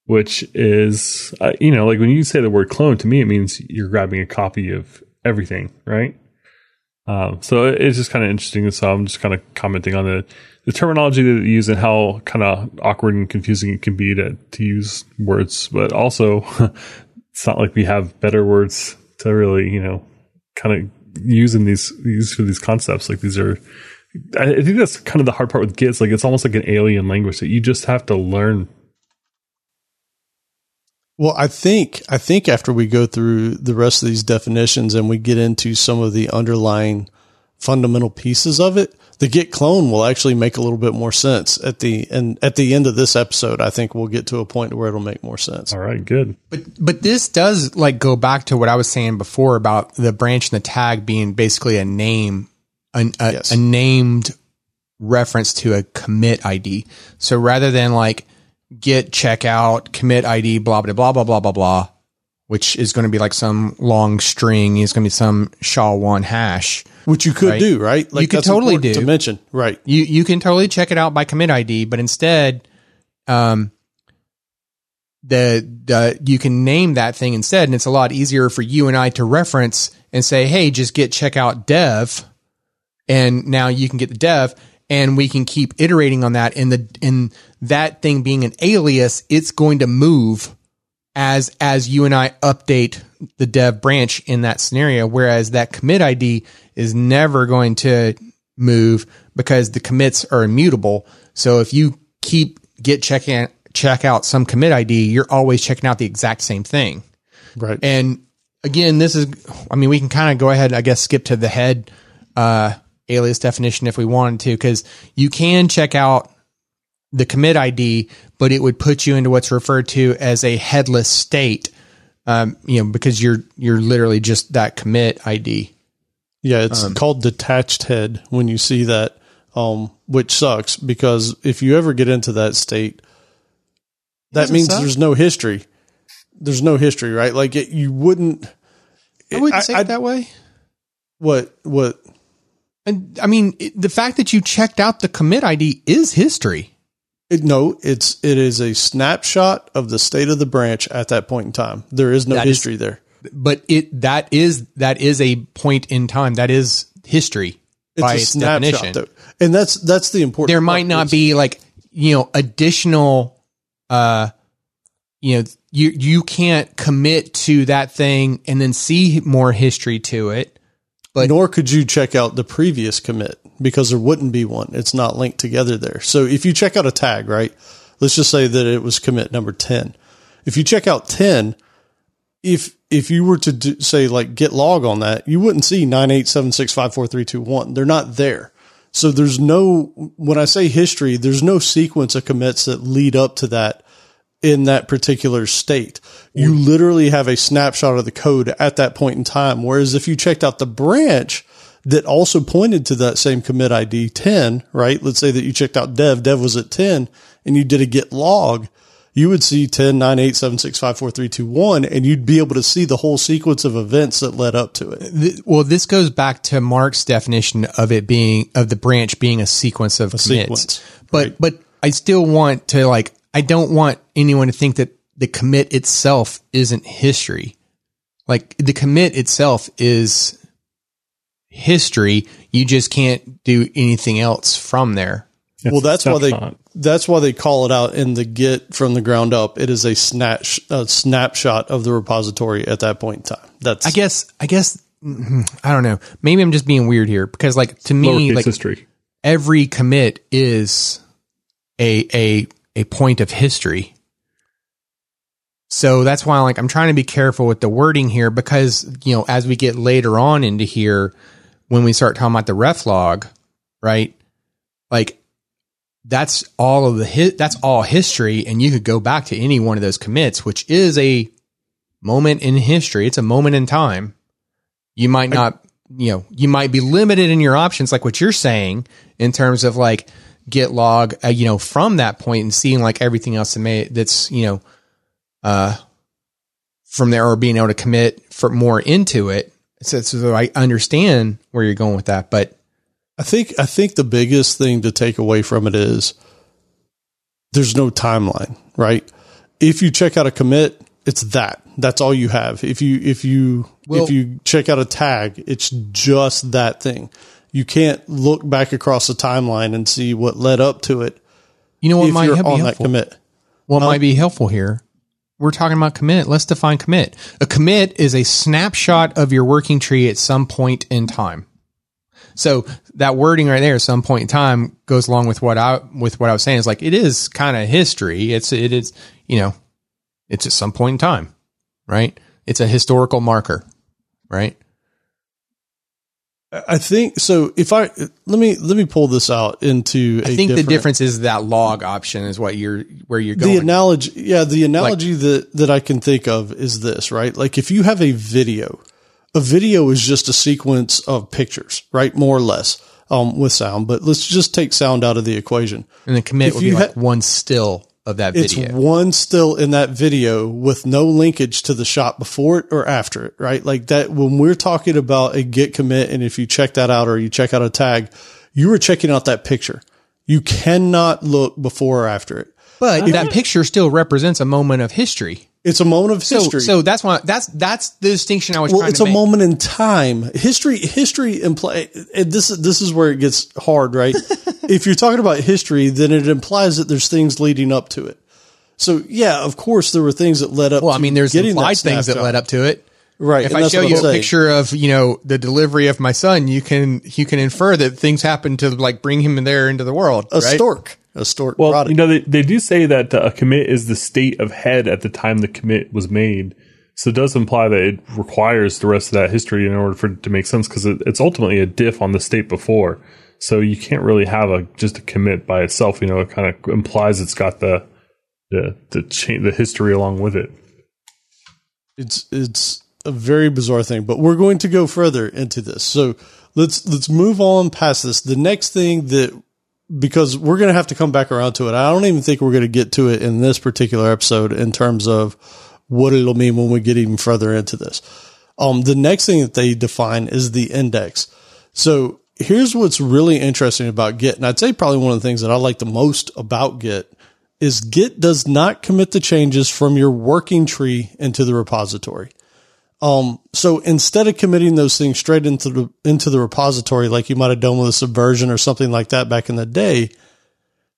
which is, uh, you know, like when you say the word clone, to me, it means you're grabbing a copy of everything, right? Um, so it's just kind of interesting. So I'm just kind of commenting on the, the terminology that they use and how kind of awkward and confusing it can be to, to use words. But also, it's not like we have better words to really, you know, kind of use in these, use for these concepts. Like these are, I think that's kind of the hard part with Git. It's like it's almost like an alien language that you just have to learn. Well, I think I think after we go through the rest of these definitions and we get into some of the underlying fundamental pieces of it, the Git clone will actually make a little bit more sense at the and at the end of this episode. I think we'll get to a point where it'll make more sense. All right, good. But but this does like go back to what I was saying before about the branch and the tag being basically a name, a, a, Yes. a named reference to a commit ID. So rather than like git checkout commit ID blah blah blah blah blah blah blah, which is going to be like some long string, is going to be some SHA one hash. Which you could Right. do, right? You could totally do. to mention, right? You you can totally check it out by commit ID, but instead, um, the the you can name that thing instead, and it's a lot easier for you and I to reference and say, "Hey, just git checkout dev," and now you can get the dev, and we can keep iterating on that. And the and that thing being an alias, it's going to move as as you and I update the dev branch in that scenario. Whereas that commit ID is never going to move because the commits are immutable. So if you keep get checking check out some commit ID, you're always checking out the exact same thing. Right. And again, this is, I mean, we can kind of go ahead, I guess, skip to the head uh, alias definition if we wanted to, because you can check out the commit ID, but it would put you into what's referred to as a headless state. Um, you know, because you're you're literally just that commit ID. Yeah, it's Um, called detached head when you see that, um, which sucks because if you ever get into that state, that means suck. there's no history. There's no history, right? Like it, you wouldn't. I wouldn't I- say I- it that way. What? What? And I mean, it, the fact that you checked out the commit ID is history. It, no, it's it is a snapshot of the state of the branch at that point in time. There is no That is- history there. but it that is that is a point in time that is history It's by a its snapshot, definition. though. and that's that's the important. there might not be like you know additional uh you know you you can't commit to that thing and then see more history to it nor could you check out the previous commit because there wouldn't be one. It's not linked together there. So if you check out a tag, right? Let's just say that it was commit number 10. If you check out 10, if if you were to do, say like git log on that, you wouldn't see 987654321. They're not there. So there's no when I say history, there's no sequence of commits that lead up to that in that particular state. You mm. literally have a snapshot of the code at that point in time. Whereas if you checked out the branch that also pointed to that same commit ID 10, right? Let's say that you checked out dev, dev was at 10 and you did a git log, you would see 10, 9, 8, 7, 6, 5, 4, 3, 2, 1, and you'd be able to see the whole sequence of events that led up to it. well this goes back to mark's definition of it being of the branch being a sequence of commits sequence, but right. but i still want to like i don't want anyone to think that the commit itself isn't history like the commit itself is history you just can't do anything else from there well, that's why they snapshot. that's why they call it out in the Git from the ground up. It is a snap a snapshot of the repository at that point in time. That's I guess I guess mm, I don't know. Maybe I'm just being weird here because like to me like history. every commit is a a a point of history. So that's why like I'm trying to be careful with the wording here because you know as we get later on into here when we start talking about the ref log, right? Like that's all of the hit that's all history and you could go back to any one of those commits which is a moment in history. It's a moment in time. You might not, you know, you might be limited in your options, like what you're saying, in terms of like git log, uh, you know, from that point and seeing like everything else that may that's you know, uh, from there or being able to commit for more into it. So, so I understand where you're going with that, but I think I think the biggest thing to take away from it is there's no timeline, right? If you check out a commit, it's that. That's all you have. If you if you Well- if you check out a tag, it's just that thing. You can't look back across the timeline and see what led up to it You know what might be on that helpful? commit. What might be helpful here? We're talking about commit. Let's define commit. A commit is a snapshot of your working tree at some point in time. So that wording right there, some point in time, goes along with what I with what I was saying. Is like it is kind of history. It's it is you know, it's at some point in time, right? It's a historical marker, right? I think so. If I let me let me pull this out into a I think the difference is that log option is what you're where you're going. the analogy yeah the analogy that that i can think of is this right like if you have a video a video is just a sequence of pictures right more or less um, with sound but let's just take sound out of the equation and the commit if would be you like ha- one still of that it's video. one still in that video with no linkage to the shot before it or after it right like that when we're talking about a git commit and if you check that out or you check out a tag you were checking out that picture you cannot look before or after it But that picture still represents a moment of history. It's a moment of history so that's why that's that's the distinction I was well, it's a make. moment in time. History, history imply. and This is this is where it gets hard, right? if you're talking about history, then it implies that there's things leading up to it. So yeah, of course there were things that led up. well, I mean, there's getting implied that things that led up to it. Right. If and I show you a saying. picture of you know the delivery of my son, you can you can infer that things happened to like bring him there into the world. a right? stork, a stork. Well, it. you know, they, they do say that uh, a commit is the state of head at the time the commit was made. So it does imply that it requires the rest of that history in order for it to make sense because it, it's ultimately a diff on the state before. So you can't really have a just a commit by itself. You know, it kind of implies it's got the the the, cha- the history along with it. it's it's a very bizarre thing but we're going to go further into this so let's let's move on past this the next thing that because we're going to have to come back around to it. I don't even think we're going to get to it in this particular episode in terms of what it'll mean when we get even further into this. Um the next thing that they define is the index. So here's what's really interesting about git and i'd say probably one of the things that i like the most about git is Git does not commit the changes from your working tree into the repository. Um, so instead of committing those things straight into the into the repository, like you might have done with a subversion or something like that back in the day,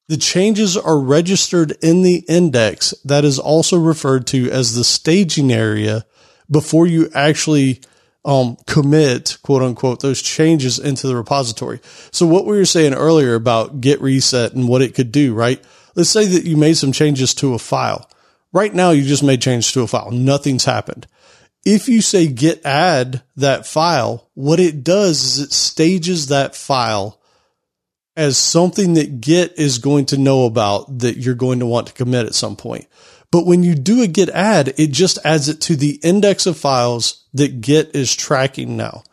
the changes are registered in the index that is also referred to as the staging area before you actually um, commit quote unquote those changes into the repository. So what we were saying earlier about git reset and what it could do, right? Let's say that you made some changes to a file. Right now, you just made changes to a file. Nothing's happened. If you say git add that file, what it does is it stages that file as something that Git is going to know about that you're going to want to commit at some point. But when you do a git add, it just adds it to the index of files that Git is tracking now.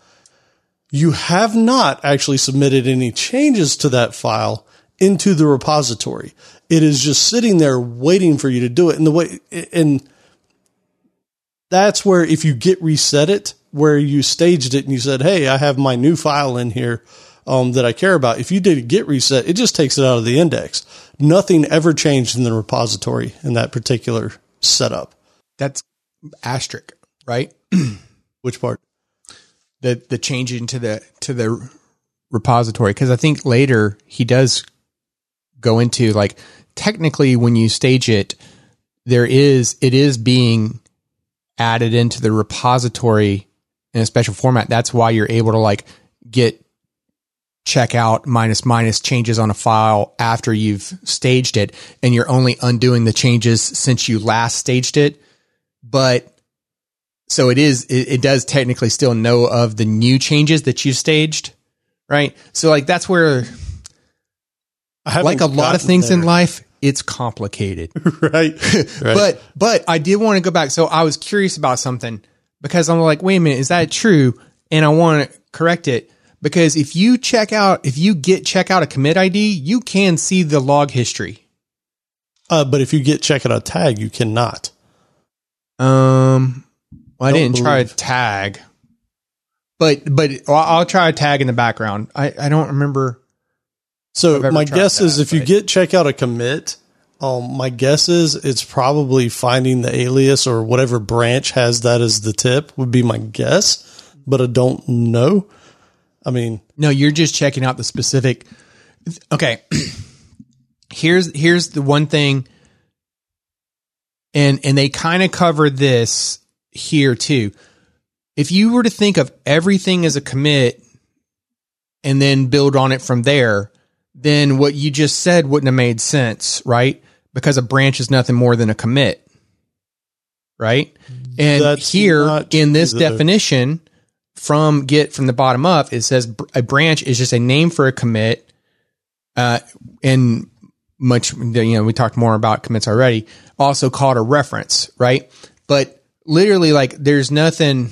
You have not actually submitted any changes to that file into the repository. It is just sitting there waiting for you to do it. And the way, and that's where if you git reset it, where you staged it and you said, Hey, I have my new file in here um, that I care about. If you did a git reset, it just takes it out of the index. Nothing ever changed in the repository in that particular setup. That's asterisk, right? Which part? The the change into the to the repository because I think later he does go into like technically when you stage it, there is it is being added into the repository in a special format. That's why you're able to like git check out minus minus changes on a file after you've staged it and you're only undoing the changes since you last staged it. But so it is, it, it does technically still know of the new changes that you've staged. Right. So like that's where like a lot of things in life, it's complicated. right? right. But but I did want to go back. So I was curious about something because I'm like, wait a minute, is that true? And I want to correct it because if you check out, if you git check out a commit ID, you can see the log history. uh, but if you git check out a tag, you cannot. Um, well, I Don't didn't try a tag, but but I'll, I'll try a tag in the background. I I don't remember. So my guess is that, if you git check out a commit, Um, my guess is it's probably finding the alias or whatever branch has that as the tip would be my guess, but I don't know. I mean, No, you're just checking out the specific. Okay. here's here's the one thing, and and they kind of cover this here too. If you were to think of everything as a commit and then build on it from there, then what you just said wouldn't have made sense, right? Because a branch is nothing more than a commit, right? And That's here in this though. definition from Git from the bottom up, it says a branch is just a name for a commit. Uh, and much, you know, we talked more about commits already. Also called a reference, right? But literally, like, there's nothing.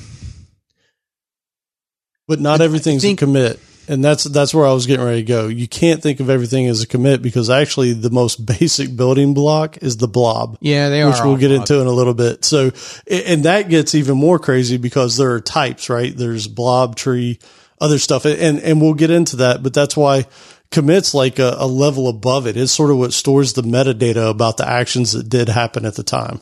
but not everything's think- a commit. And that's that's where I was getting ready to go. You can't think of everything as a commit because actually the most basic building block is the blob. Yeah, they are, which we'll get blocked. into in a little bit. So, and that gets even more crazy because there are types, right? There's blob tree, other stuff, and and we'll get into that. But that's why commits like a, a level above it. It's sort of what stores the metadata about the actions that did happen at the time.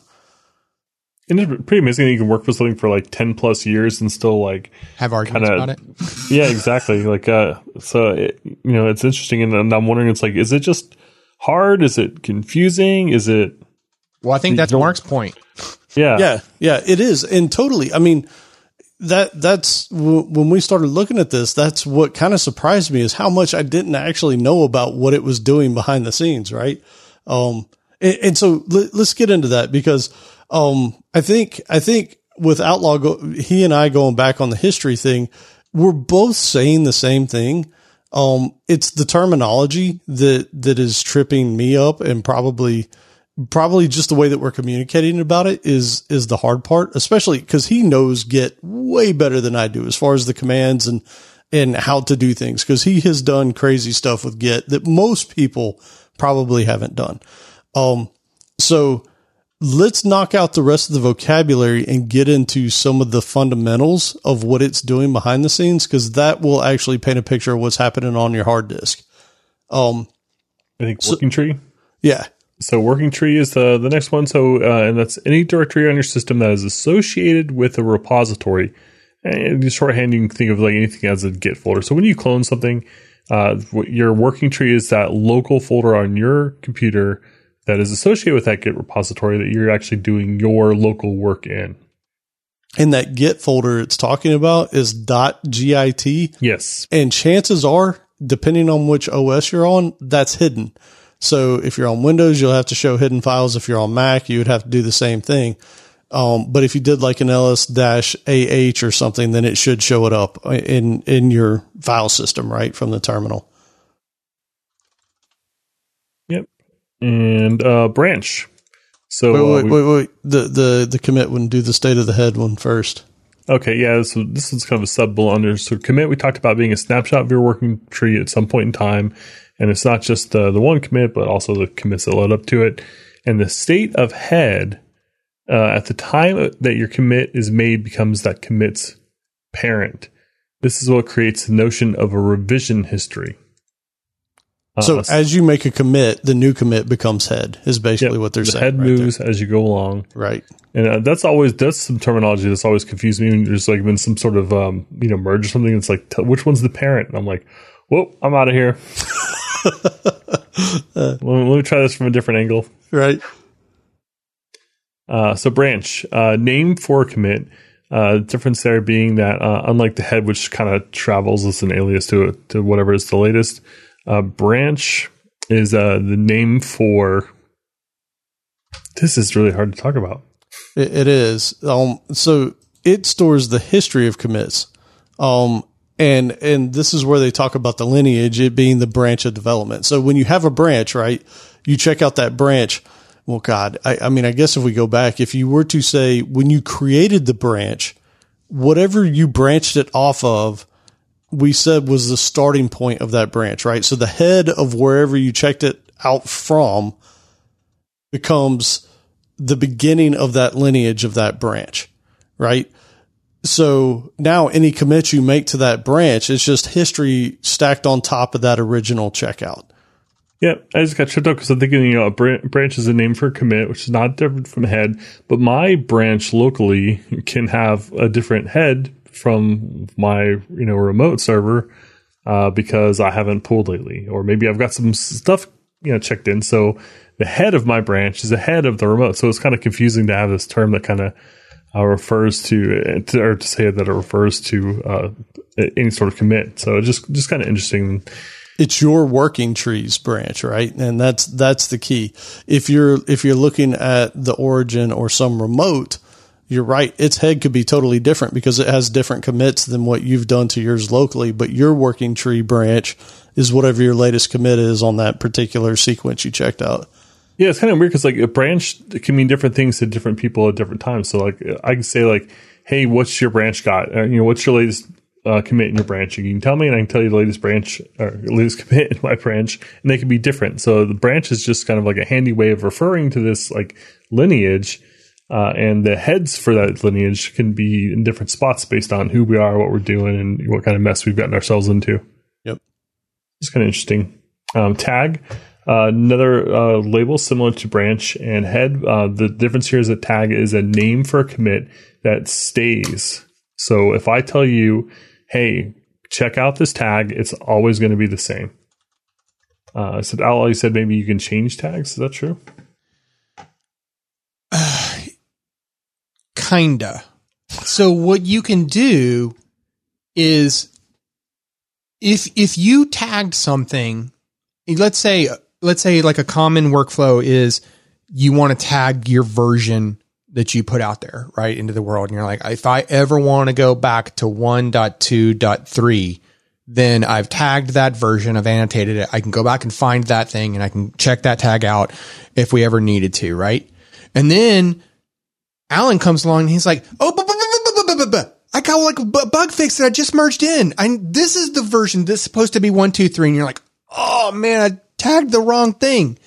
And it's pretty amazing that you can work for something for like 10 plus years and still like, Have arguments kinda- about it. yeah, exactly. like, uh, so, it, you know, it's interesting. And, and I'm wondering, it's like, is it just hard? Is it confusing? Is it, Well, I think that's Mark's point. yeah. Yeah, yeah, it is, and totally. I mean, that that's w- when we started looking at this. That's what kind of surprised me is how much I didn't actually know about what it was doing behind the scenes, right? Um, and, and so let, us get into that because um, I think I think with Outlaw, go, he and I going back on the history thing, we're both saying the same thing. Um, it's the terminology that that is tripping me up and probably probably just the way that we're communicating about it is is the hard part, especially because he knows Git way better than I do as far as the commands and and how to do things because he has done crazy stuff with Git that most people probably haven't done. Um, so let's knock out the rest of the vocabulary and get into some of the fundamentals of what it's doing behind the scenes because that will actually paint a picture of what's happening on your hard disk. Um, I think working tree. yeah, So working tree is the the next one. So uh, and that's any directory on your system that is associated with a repository. And the shorthand you can think of like anything as a Git folder. So when you clone something, uh, your working tree is that local folder on your computer that is associated with that Git repository that you're actually doing your local work in. and that Git folder it's talking about is .git, Yes. and chances are, depending on which OS you're on, that's hidden. So if you're on Windows, you'll have to show hidden files. If you're on Mac, you would have to do the same thing. Um, but if you did like an ls-ah or something, then it should show it up in in your file system, right from the terminal. Yep. And uh, branch. So Wait, uh, wait, we- wait, wait. The the the commit wouldn't do the state of the head one first. Okay, yeah, so this is kind of a sub bullet under. So commit, we talked about being a snapshot of your working tree at some point in time. And it's not just the, the one commit, but also the commits that load up to it. And the state of head uh, at the time that your commit is made becomes that commit's parent. This is what creates the notion of a revision history. Uh, So as you make a commit, the new commit becomes head. Is basically yep, what they're the saying. head right there. moves as you go along. Right. And uh, that's always that's some terminology that's always confused me. When there's like been some sort of um, you know merge or something. It's like t- which one's the parent? And I'm like, whoa, I'm out of here. let, me, let me try this from a different angle. Right. Uh, so branch uh, name for commit. Uh, difference there being that uh, unlike the head, which kind of travels as an alias to to whatever is the latest, uh, branch is uh, the name for. This is really hard to talk about. It, it is. Um, so it stores the history of commits. Um, and, and this is where they talk about the lineage, it being the branch of development. So when you have a branch, right, you check out that branch. Well, God, I, I mean, I guess if we go back, if you were to say when you created the branch, whatever you branched it off of, we said was the starting point of that branch, right? So the head of wherever you checked it out from becomes the beginning of that lineage of that branch, right? So now any commit you make to that branch is just history stacked on top of that original checkout. Yeah, I just got tripped up because I'm thinking, you know, a branch is a name for a commit, which is not different from head, but my branch locally can have a different head from my, you know, remote server uh, because I haven't pulled lately, or maybe I've got some stuff, you know, checked in. So the head of my branch is ahead of the remote. So it's kind of confusing to have this term that kind of uh, refers to, to, or to say that it refers to uh, any sort of commit. So just just kind of interesting. It's your working trees branch, right? And that's that's the key. If you're if you're looking at the origin or some remote, you're right. Its head could be totally different because it has different commits than what you've done to yours locally. But your working tree branch is whatever your latest commit is on that particular sequence you checked out. Yeah, it's kind of weird because like a branch can mean different things to different people at different times. So like I can say like, "Hey, what's your branch got? Uh, you know, what's your latest uh, commit in your branch?" You can tell me, and I can tell you the latest branch or latest commit in my branch, and they can be different. So the branch is just kind of like a handy way of referring to this like lineage. Uh, and the heads for that lineage can be in different spots based on who we are, what we're doing, and what kind of mess we've gotten ourselves into. Yep. It's kind of interesting. Um, tag, uh, another uh, label similar to branch and head. Uh, the difference here is that tag is a name for a commit that stays. So if I tell you, hey, check out this tag, it's always going to be the same. Uh, so Ali said maybe you can change tags. Is that true? Kinda. So what you can do is if if you tagged something, let's say let's say like a common workflow is you want to tag your version that you put out there right into the world and you're like if I ever want to go back to 1.2.3 then I've tagged that version, I've annotated it. I can go back and find that thing and I can check that tag out if we ever needed to, right? And then Allen comes along and he's like, "Oh, I got like a bug fix that I just merged in. I this is the version that's supposed to be one, two, three, and you're like, oh man, I tagged the wrong thing.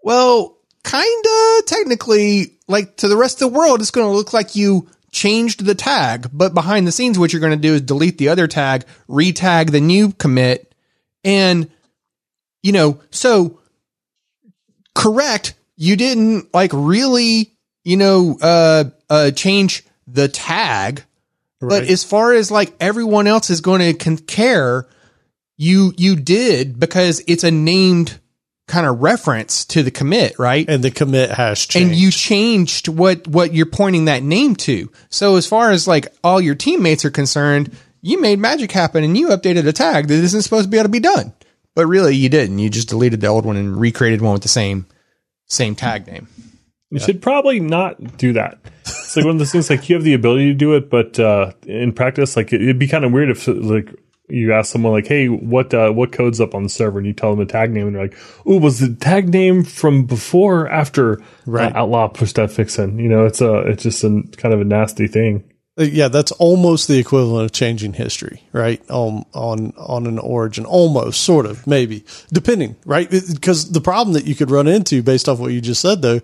Well, kinda technically, like to the rest of the world, it's going to look like you changed the tag, but behind the scenes, what you're going to do is delete the other tag, retag the new commit, and you know, so correct, you didn't like really, you know, uh, uh, change the tag. But as far as like everyone else is going to con- care, you you did because it's a named kind of reference to the commit, right? and the commit has changed. and you changed what what you're pointing that name to. So as far as like all your teammates are concerned, you made magic happen and you updated a tag that isn't supposed to be able to be done. But really you didn't. You just deleted the old one and recreated one with the same same tag name. You should probably not do that. It's like one of those things like you have the ability to do it, but uh, in practice, like it, it'd be kind of weird if like you ask someone like, "Hey, what uh, what code's up on the server?" and you tell them a tag name, and they're like, "Oh, was the tag name from before or after Right. uh, Outlaw pushed that fix in?" You know, it's a it's just a kind of a nasty thing. Uh, yeah, that's almost the equivalent of changing history, right? Um, on on an origin, almost, sort of, maybe, depending, right? Because the problem that you could run into, based off what you just said, though,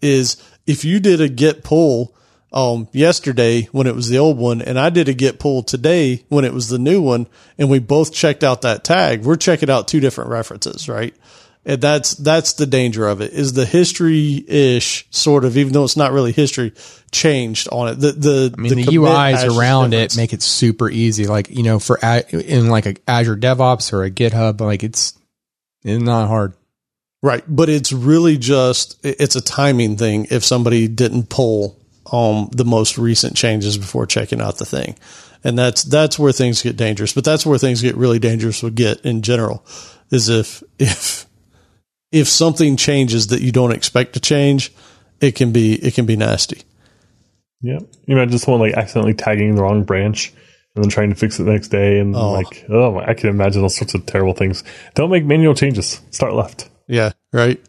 is if you did a git pull um, yesterday when it was the old one, and I did a git pull today when it was the new one, and we both checked out that tag, we're checking out two different references, right? And that's that's the danger of it. Is the history ish sort of, even though it's not really history, changed on it. The the I mean, the, commit UIs around difference. it make it super easy. Like, you know, for in like a Azure DevOps or a GitHub, like it's it's not hard. Right, but it's really just it's a timing thing. If somebody didn't pull um the most recent changes before checking out the thing, and that's that's where things get dangerous. But that's where things get really dangerous with Git in general, is if if if something changes that you don't expect to change, it can be it can be nasty. Yeah, you imagine someone like accidentally tagging the wrong branch and then trying to fix it the next day, and like, oh, I can imagine all sorts of terrible things. Don't make manual changes. Start left. Yeah, right.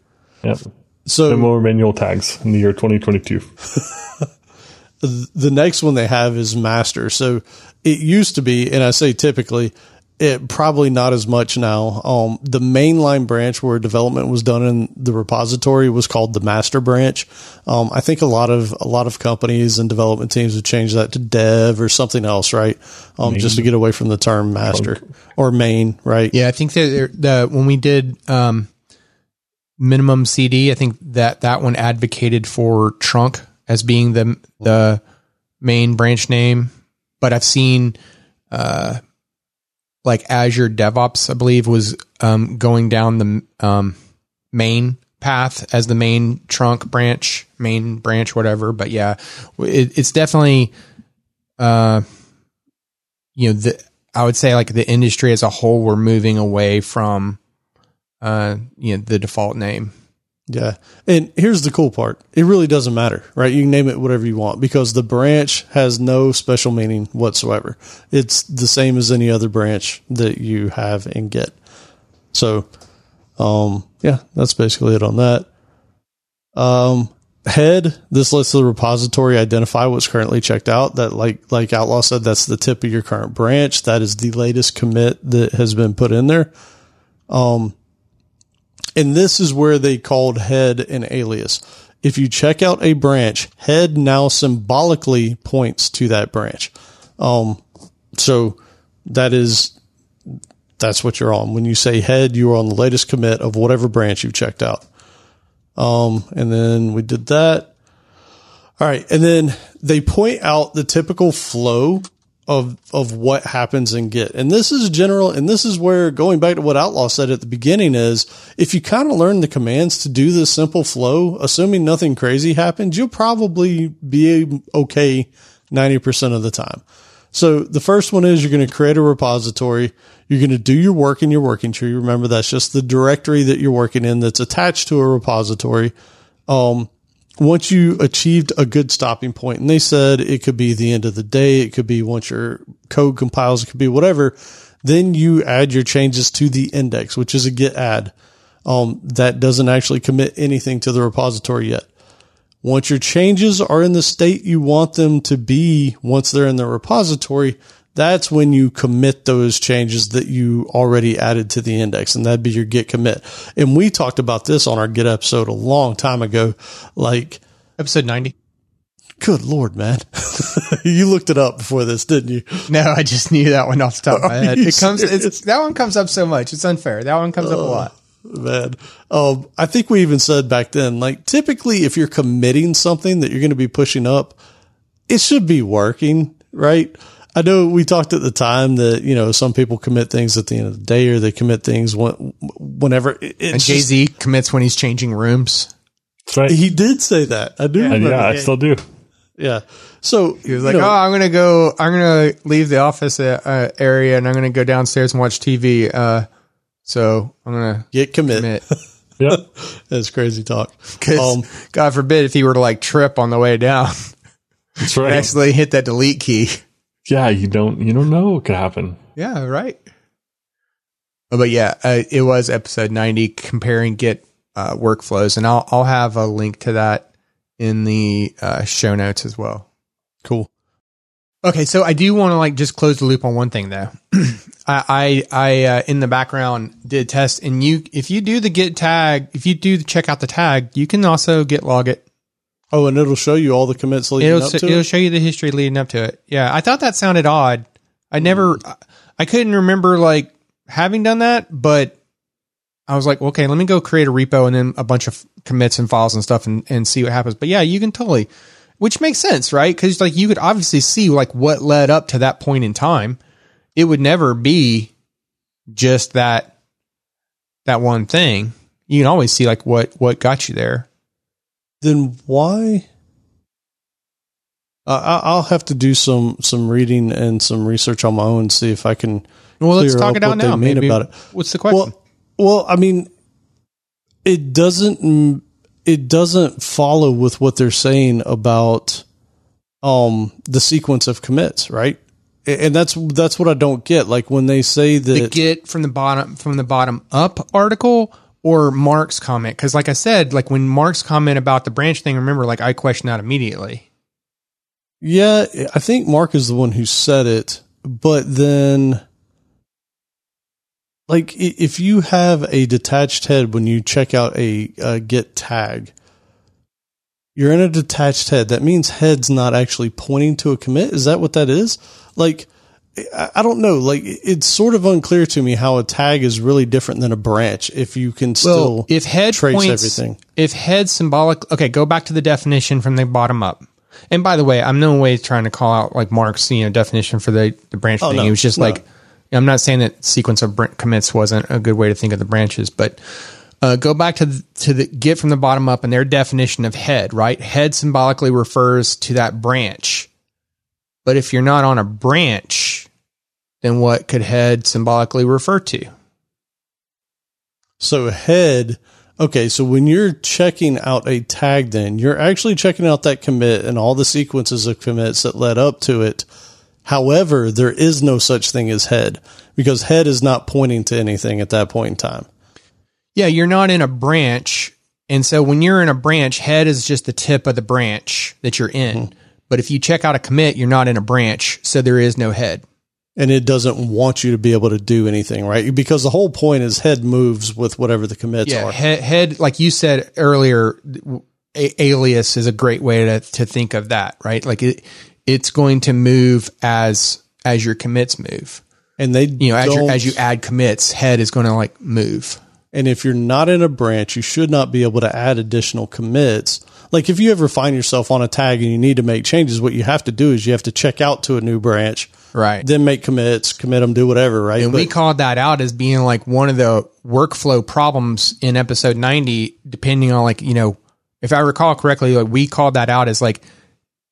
Yeah, So no more manual tags in the year 2022. the next one they have is master. So it used to be, and I say typically, it probably not as much now. Um, the mainline branch where development was done in the repository was called the master branch. Um, I think a lot of a lot of companies and development teams have changed that to dev or something else, right? Um, just to get away from the term master or main, right? Yeah, I think that the when we did um, minimum CD. I think that that one advocated for trunk as being the the main branch name, but I've seen uh, like Azure DevOps, I believe, was um, going down the um, main path as the main trunk branch, main branch, whatever. But yeah, it, it's definitely, uh, you know, the I would say like the industry as a whole, we're moving away from, uh, you know, the default name. Yeah. And here's the cool part. It really doesn't matter, right? You can name it whatever you want because the branch has no special meaning whatsoever. It's the same as any other branch that you have in Git. So, um, yeah, that's basically it on that. Um, head, this lets the repository identify what's currently checked out. That like, like Outlaw said, that's the tip of your current branch. That is the latest commit that has been put in there. Um, and this is where they called head an alias. If you check out a branch, head now symbolically points to that branch. Um, so that is, that's what you're on. When you say head, you are on the latest commit of whatever branch you've checked out. Um, and then we did that. All right. And then they point out the typical flow of of what happens in Git. And this is general and this is where going back to what Outlaw said at the beginning is if you kind of learn the commands to do this simple flow, assuming nothing crazy happens, you'll probably be okay 90% of the time. So the first one is you're going to create a repository. You're going to do your work in your working tree. Remember that's just the directory that you're working in that's attached to a repository. Um, once you achieved a good stopping point, and they said it could be the end of the day, it could be once your code compiles, it could be whatever, then you add your changes to the index, which is a git add. Um, that doesn't actually commit anything to the repository yet. Once your changes are in the state you want them to be once they're in the repository, that's when you commit those changes that you already added to the index and that'd be your git commit. And we talked about this on our git episode a long time ago, like episode 90. Good Lord, man. you looked it up before this, didn't you? No, I just knew that one off the top of my head. It comes, it's, that one comes up so much. It's unfair. That one comes up a lot. Man, um, I think we even said back then, like typically if you're committing something that you're going to be pushing up, it should be working, right? I know we talked at the time that you know some people commit things at the end of the day, or they commit things when, whenever. and Jay Z commits when he's changing rooms. That's Right. He did say that. I do. Yeah, yeah I still do. Yeah. So he was like, you know, "Oh, I'm gonna go. I'm gonna leave the office uh, area, and I'm gonna go downstairs and watch TV. Uh, so I'm gonna git commit." commit. yep, that's crazy talk. Because um, God forbid if he were to like trip on the way down, that's right. Actually, hit that delete key yeah, you don't you don't know what could happen. Yeah, right. Oh, but yeah, uh, it was episode ninety comparing Git uh, workflows, and I'll I'll have a link to that in the uh, show notes as well. Cool. Okay, so I do want to like just close the loop on one thing though. I I, I uh, in the background did test, and you if you do the Git tag, if you do check out the tag, you can also Git log it Oh, and it'll show you all the commits leading it'll, up to it'll it. show you the history leading up to it. Yeah, I thought that sounded odd. I never, hmm. I couldn't remember like having done that, but I was like, okay, let me go create a repo and then a bunch of commits and files and stuff and, and see what happens. But yeah, you can totally, which makes sense, right? Because like you could obviously see like what led up to that point in time. It would never be just that that one thing. You can always see like what what got you there then why? Uh, I'll have to do some some reading and some research on my own, see if I can. Well, let's talk it out now. Maybe about it. What's the question? Well, well, I mean, it doesn't it doesn't follow with what they're saying about um the sequence of commits, right? And that's that's what I don't get. Like when they say that the Git from the bottom from the bottom up article or Mark's comment. Cause like I said, like when Mark's comment about the branch thing, remember, like I questioned that immediately. Yeah, I think Mark is the one who said it, but then like if you have a detached head when you check out a, a git tag, you're in a detached head. That means head's not actually pointing to a commit. Is that what that is? Like I, don't know. Like it's sort of unclear to me how a tag is really different than a branch. If you can still well, if head trace points, everything. if head symbolic, okay, go back to the definition from the bottom up. And by the way, I'm no way trying to call out like Mark's you know definition for the the branch thing. Oh, no, it was just no. like I'm not saying that sequence of br- commits wasn't a good way to think of the branches, but uh, go back to the, to the Git from the bottom up and their definition of head. Right, head symbolically refers to that branch. But if you're not on a branch, then what could head symbolically refer to? So head. Okay, so when you're checking out a tag, then you're actually checking out that commit and all the sequences of commits that led up to it. However, there is no such thing as head because head is not pointing to anything at that point in time. Yeah, you're not in a branch. And so when you're in a branch, head is just the tip of the branch that you're in. Mm-hmm. But if you check out a commit, you're not in a branch. So there is no head. And it doesn't want you to be able to do anything, right? Because the whole point is head moves with whatever the commits Yeah. are. Head, head, like you said earlier, a- alias is a great way to, to think of that, right? Like it, it's going to move as, as your commits move. And they, You know, as you as you add commits, head is going to like move. And if you're not in a branch, you should not be able to add additional commits. Like if you ever find yourself on a tag and you need to make changes, what you have to do is you have to check out to a new branch, Right. then make commits, commit them, do whatever, right? And we called that out as being like one of the workflow problems in episode 90, depending on like, you know, if I recall correctly, like we called that out as like,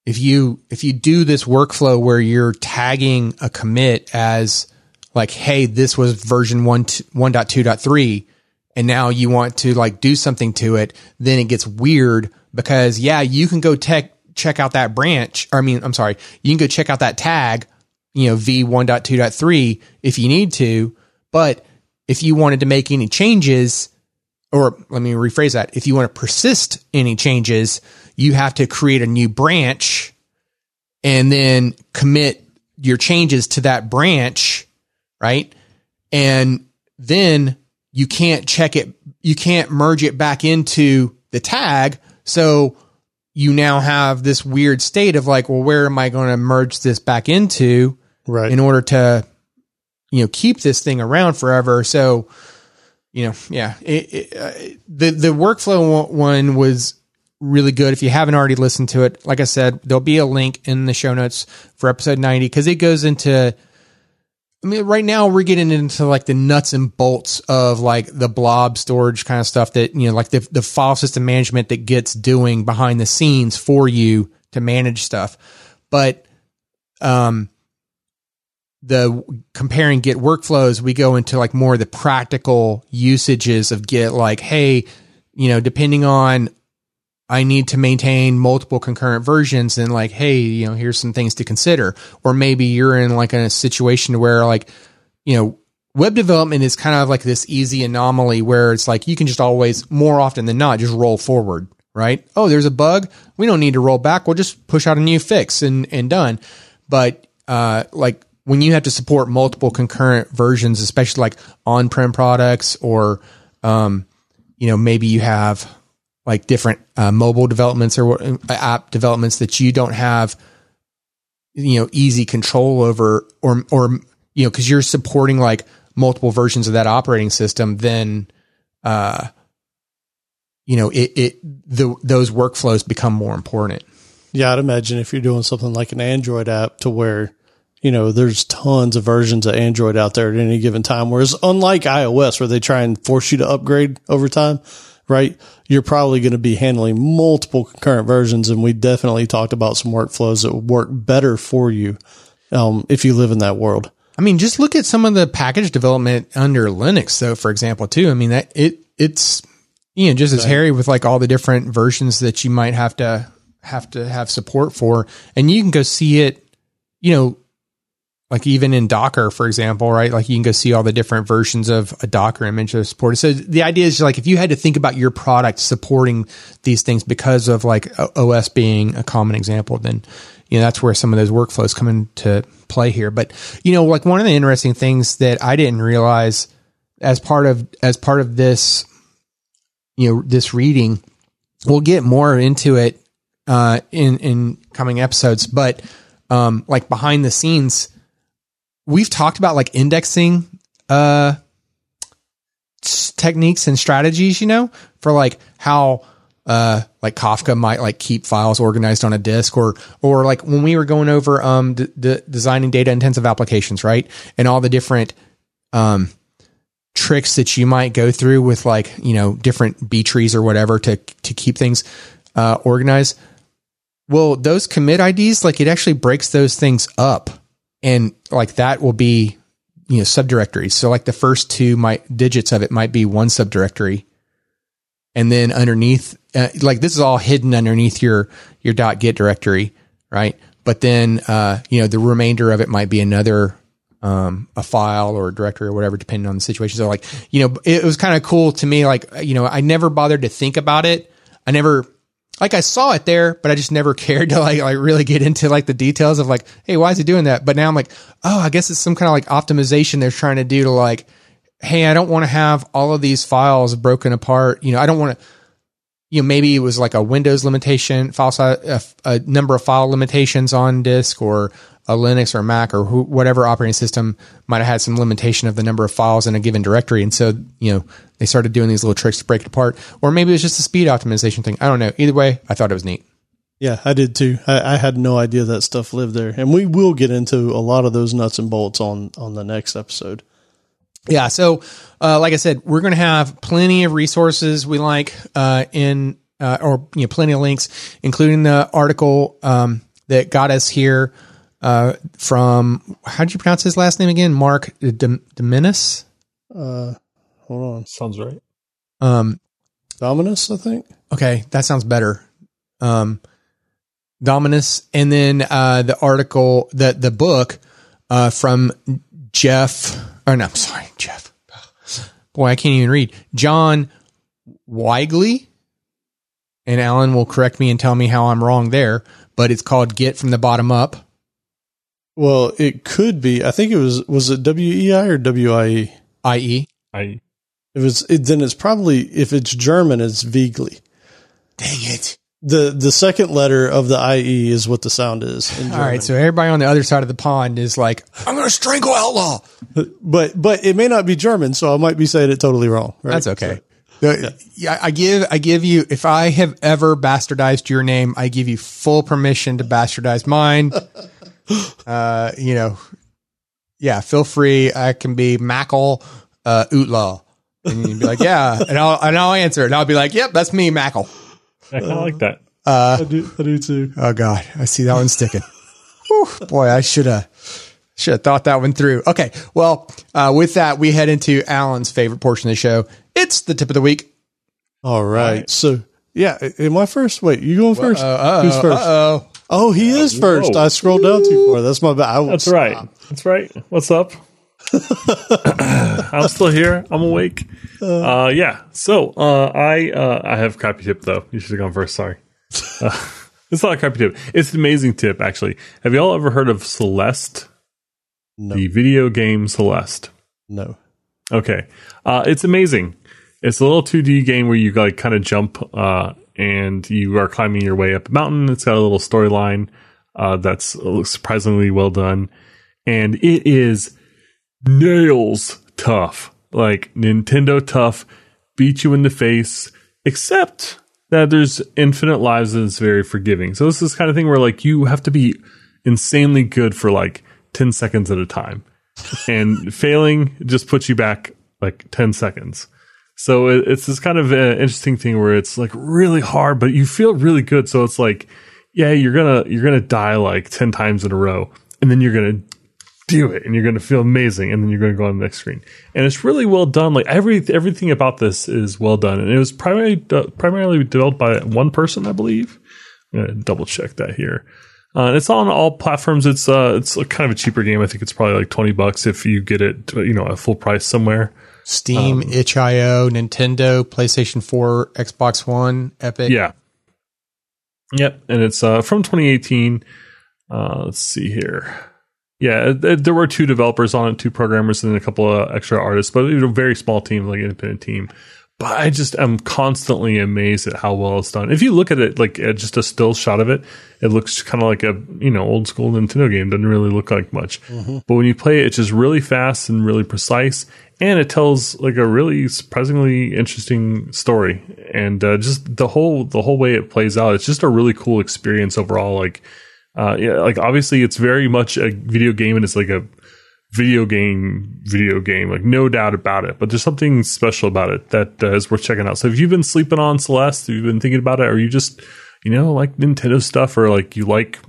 if you, if you do this workflow where you're tagging a commit as like, Hey, this was version one, 1.2.3 and now you want to like do something to it, then it gets weird because yeah, you can go tech, check out that branch. Or I mean, I'm sorry, you can go check out that tag, you know, V1.2.3 if you need to. But if you wanted to make any changes, or let me rephrase that, if you want to persist any changes, you have to create a new branch and then commit your changes to that branch, right? And then you can't check it, you can't merge it back into the tag. So you now have this weird state of like, well, where am I going to merge this back into right. in order to, you know, keep this thing around forever? So, you know, yeah, it, it, uh, the the workflow one- was really good. If you haven't already listened to it, like I said, there'll be a link in the show notes for episode ninety because it goes into. I mean, right now we're getting into like the nuts and bolts of like the blob storage kind of stuff that you know, like the the file system management that Git's doing behind the scenes for you to manage stuff. But um, the comparing Git workflows, we go into like more of the practical usages of Git, like, hey, you know, depending on I need to maintain multiple concurrent versions and like, hey, you know, here's some things to consider. Or maybe you're in like a situation where like, you know, web development is kind of like this easy anomaly where it's like you can just always, more often than not, just roll forward, right? Oh, there's a bug. We don't need to roll back. We'll just push out a new fix and, and done. But, uh, like when you have to support multiple concurrent versions, especially like on-prem products or, um, you know, maybe you have like different uh, mobile developments or uh, app developments that you don't have, you know, easy control over, or or you know, because you're supporting like multiple versions of that operating system, then, uh, you know, it it the those workflows become more important. Yeah, I'd imagine if you're doing something like an Android app to where, you know, there's tons of versions of Android out there at any given time. Whereas unlike iOS where they try and force you to upgrade over time, right? You're probably going to be handling multiple concurrent versions. And we definitely talked about some workflows that would work better for you. Um, if you live in that world. I mean, just look at some of the package development under Linux, though, for example, too. I mean, that it it's you know just as hairy with like all the different versions that you might have to have to have support for, and you can go see it, you know, like even in Docker, for example, right? Like you can go see all the different versions of a Docker image that are supported. So the idea is like if you had to think about your product supporting these things because of like OS being a common example, then you know that's where some of those workflows come into play here. But you know, like one of the interesting things that I didn't realize as part of as part of this, you know, this reading, we'll get more into it uh, in in coming episodes. But um, like behind the scenes, we've talked about like indexing uh techniques and strategies, you know, for like how uh like Kafka might like keep files organized on a disk or or like when we were going over um d- d- designing data intensive applications, right? And all the different um tricks that you might go through with like, you know, different B trees or whatever to to keep things uh organized. Well, those commit IDs like it actually breaks those things up and like that will be you know subdirectories. So like the first two might digits of it might be one subdirectory, and then underneath, uh, like this is all hidden underneath your your dot .git directory, right? But then uh, you know the remainder of it might be another um, a file or a directory or whatever, depending on the situation. So like you know it was kind of cool to me. Like you know I never bothered to think about it. I never like I saw it there, but I just never cared to like like really get into like the details of like, hey, why is he doing that? But now I'm like, oh, I guess it's some kind of like optimization they're trying to do to like, hey, I don't want to have all of these files broken apart. You know, I don't want to. You know, maybe it was like a Windows limitation, file size, a, a number of file limitations on disk, or a Linux or a Mac or who, whatever operating system might have had some limitation of the number of files in a given directory. And so, you know, they started doing these little tricks to break it apart. Or maybe it was just a speed optimization thing. I don't know. Either way, I thought it was neat. Yeah, I did too. I, I had no idea that stuff lived there, and we will get into a lot of those nuts and bolts on on the next episode. Yeah. So, uh, like I said, we're going to have plenty of resources we like uh, in, uh, or you know, plenty of links, including the article um, that got us here uh, from. How did you pronounce his last name again? Mark Dominus. Uh, hold on, Sounds right. Um, Dominus, I think. okay, that sounds better. Um, Dominus, and then uh, the article, the the book uh, from Jeff. Or no, I'm sorry, Jeff. Boy, I can't even read. John Wiegley, and Allen will correct me and tell me how I'm wrong there. But it's called "Git from the Bottom Up." Well, it could be. I think it was. Was it W E I or W I E? I.e., I If it's it, then it's probably if it's German, it's Viegli. dang it. the The second letter of the I E is what the sound is. In All right, so everybody on the other side of the pond is like, "I'm going to strangle Outlaw." but but it may not be German, so I might be saying it totally wrong. Right? That's okay. The- yeah. I give I give you if I have ever bastardized your name, I give you full permission to bastardize mine. uh, you know, yeah, feel free. I can be Mackle uh, Outlaw, and you'd be like, yeah, and I'll and I'll answer, and I'll be like, yep, that's me, Mackle. I kind of like that. I do, I do too. Oh God, I see that one sticking. Whew, boy, I should have should have thought that one through. Okay, well, uh, with that, we head into Allen's favorite portion of the show. It's the tip of the week. All right. right. So yeah, am I first? Wait, you going first? Uh, Who's first? oh. Oh, he is first. whoa. I scrolled down too far. That's my bad. That's stop. right. That's right. What's up? I'm still here. I'm awake. Uh, yeah. So uh, I uh, I have crappy tip though. You should have gone first. Sorry. Uh, it's not a crappy tip. It's an amazing tip actually. Have y'all ever heard of Celeste? No. The video game Celeste. No. Okay. Uh, it's amazing. It's a little 2D game where you like kind of jump uh, and you are climbing your way up a mountain. It's got a little storyline uh, that's surprisingly well done. And it is nails tough. Like Nintendo tough, beat you in the face, except that there's infinite lives and it's very forgiving. So this is kind of thing where like you have to be insanely good for like 10 seconds at a time and failing just puts you back like 10 seconds. So it, it's this kind of uh, interesting thing where it's like really hard, but you feel really good. So it's like, yeah, you're gonna you're gonna die like 10 times in a row, and then you're gonna do it, and you're gonna feel amazing, and then you're gonna go on the next screen. And it's really well done. Like every everything about this is well done, and it was primarily uh, primarily developed by one person, I believe. I'm gonna double check that here. Uh, it's on all platforms. It's uh, it's kind of a cheaper game. I think it's probably like twenty bucks if you get it, you know, at full price somewhere. Steam, itch.io, Nintendo, PlayStation 4, Xbox One, Epic. Yeah. Yep, and it's uh, from 2018. Uh, let's see here. Yeah, th- there were two developers on it, two programmers, and a couple of extra artists, but it was a very small team, like independent team. But I just am constantly amazed at how well it's done. If you look at it like at just a still shot of it, it looks kind of like a you know old school Nintendo game. Doesn't really look like much, but when you play it, it's just really fast and really precise, and it tells like a really surprisingly interesting story. And uh, just the whole the whole way it plays out, it's just a really cool experience overall. Like, uh, yeah, like obviously it's very much a video game, and it's like a video game video game like no doubt about it but there's something special about it that uh, is worth checking out. So if you've been sleeping on celeste? If you've been thinking about it? Or you just you know like nintendo stuff or like you like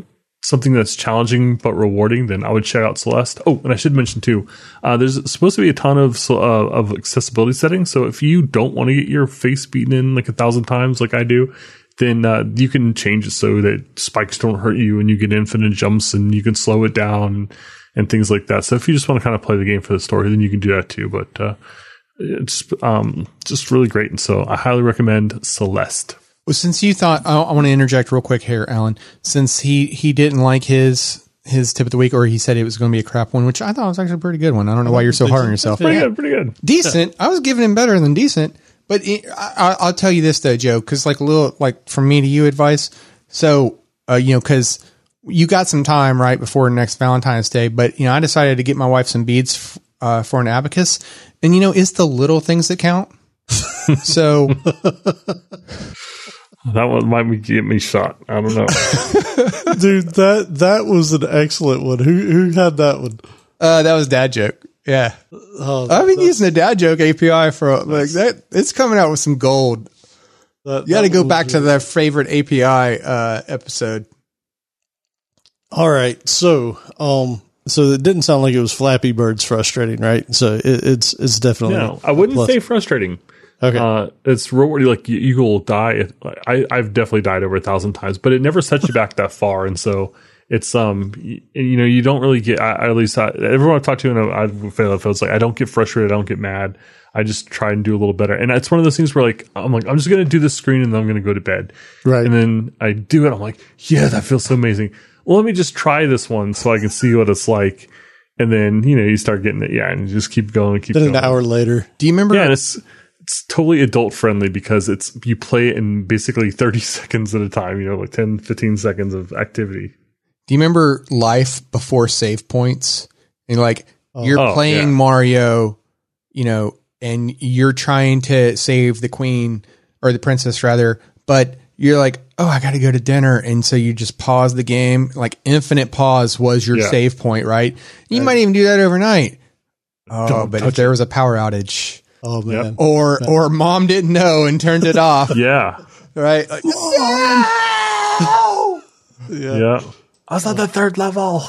something that's challenging but rewarding? Then i would check out celeste. Oh and i should mention too uh, there's supposed to be a ton of uh, of accessibility settings. So if you don't want to get your face beaten in like a thousand times like i do then uh, you can change it so that spikes don't hurt you and you get infinite jumps and you can slow it down and things like that. So if you just want to kind of play the game for the story, then you can do that too. But uh, it's um, just really great, and so I highly recommend Celeste. Well, since you thought, I, I want to interject real quick here, Allen. Since he he didn't like his his tip of the week, or he said it was going to be a crap one, which I thought was actually a pretty good one. I don't know why you're so hard on yourself. Pretty good, pretty good. Decent. I was giving him better than decent, but it, I, I'll tell you this though, Joe, because like a little like from me to you advice. So uh, you know, because you got some time right before next Valentine's Day, but you know, I decided to get my wife some beads uh, for an abacus, and you know, it's the little things that count. so That one might be- get me shot. I don't know. Dude, that that was an excellent one. Who who had that one? uh, that was dad joke. Yeah, Oh, I've been using a dad joke API for like that. It's coming out with some gold. that, You got to go was back to really- the favorite API uh, episode. All right, so um, so it didn't sound like it was Flappy Bird's frustrating, right? So it, it's it's definitely no, I wouldn't plus. say frustrating. okay. Uh, it's rewarding. Like you, you will die. I, I've definitely died over a thousand times, but it never sets you back that far. And so it's um, y- you know, you don't really get. I, at least I, everyone I talked to, and I feel feels like I don't get frustrated. I don't get mad. I just try and do a little better. And it's one of those things where like I'm like I'm just gonna do this screen and then I'm gonna go to bed. Right. And then I do it. I'm like, yeah, that feels so amazing. Well, let me just try this one so I can see what it's like. And then you know you start getting it, yeah, and you just keep going, keep then going. an hour later, Do you remember? Yeah, and it's it's totally adult friendly because it's you play it in basically 30 seconds at a time, you know, like 10, 15 seconds of activity. Do you remember life before save points? And like oh. you're Oh, playing yeah. Mario, you know, and you're trying to save the queen or the princess rather, but you're like, oh, I got to go to dinner, and so you just pause the game. Like infinite pause was your Yeah. save point, right? You might even do that overnight. Oh, Don't but if touch there was a power outage, oh man, or or mom didn't know and turned it off, Yeah. right? Like, no! Yeah. I was on the third level.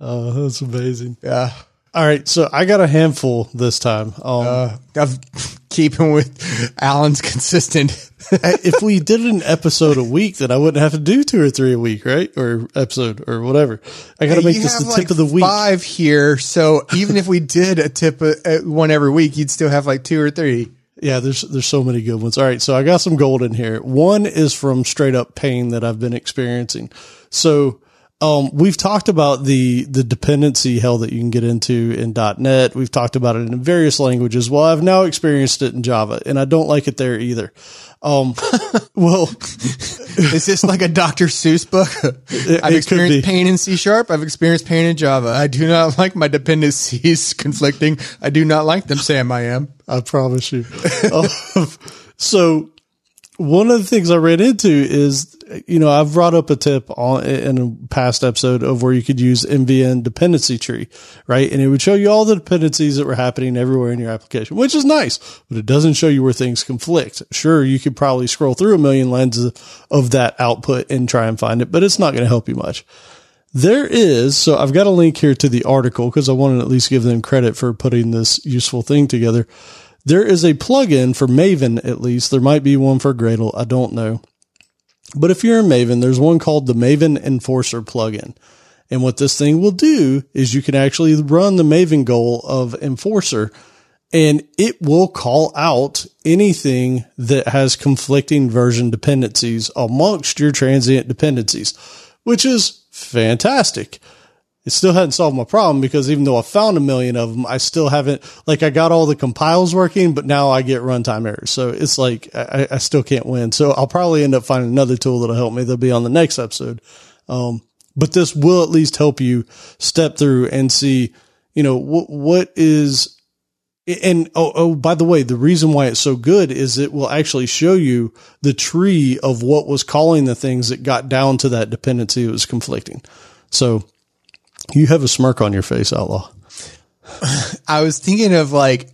oh that's amazing. yeah. All right, so I got a handful this time. Um, uh, of keeping with Allen's consistent. if we did an episode a week, then I wouldn't have to do two or three a week, right? Or episode or whatever. I got to make this the like tip of the week. Five here, so even if we did a tip uh, uh, one every week, you'd still have like two or three. Yeah, there's there's so many good ones. All right, so I got some gold in here. One is from straight up pain that I've been experiencing. So um, we've talked about the the dependency hell that you can get into in .NET. We've talked about it in various languages. Well, I've now experienced it in Java, and I don't like it there either. Um, well, Is this like a Dr. Seuss book? I've it experienced pain in C sharp. I've experienced pain in Java. I do not like my dependencies conflicting. I do not like them, Sam. I am. I promise you. Um, so one of the things I ran into is, you know, I've brought up a tip on in a past episode of where you could use MVN dependency tree, right? And it would show you all the dependencies that were happening everywhere in your application, which is nice, but it doesn't show you where things conflict. Sure, you could probably scroll through a million lines of, of that output and try and find it, but it's not going to help you much. There is, so I've got a link here to the article because I want to at least give them credit for putting this useful thing together. There is a plugin for Maven, at least. There might be one for Gradle. I don't know. But if you're in Maven, there's one called the Maven Enforcer plugin. And what this thing will do is you can actually run the Maven goal of Enforcer and it will call out anything that has conflicting version dependencies amongst your transient dependencies, which is fantastic. It still hadn't solved my problem because even though I found a million of them, I still haven't, like, I got all the compiles working, but now I get runtime errors. So it's like, I, I still can't win. So I'll probably end up finding another tool that'll help me. That'll be on the next episode. Um, but this will at least help you step through and see, you know, what, what is, and oh, oh, by the way, the reason why it's so good is it will actually show you the tree of what was calling the things that got down to that dependency that was conflicting. So you have a smirk on your face, Outlaw. I was thinking of like,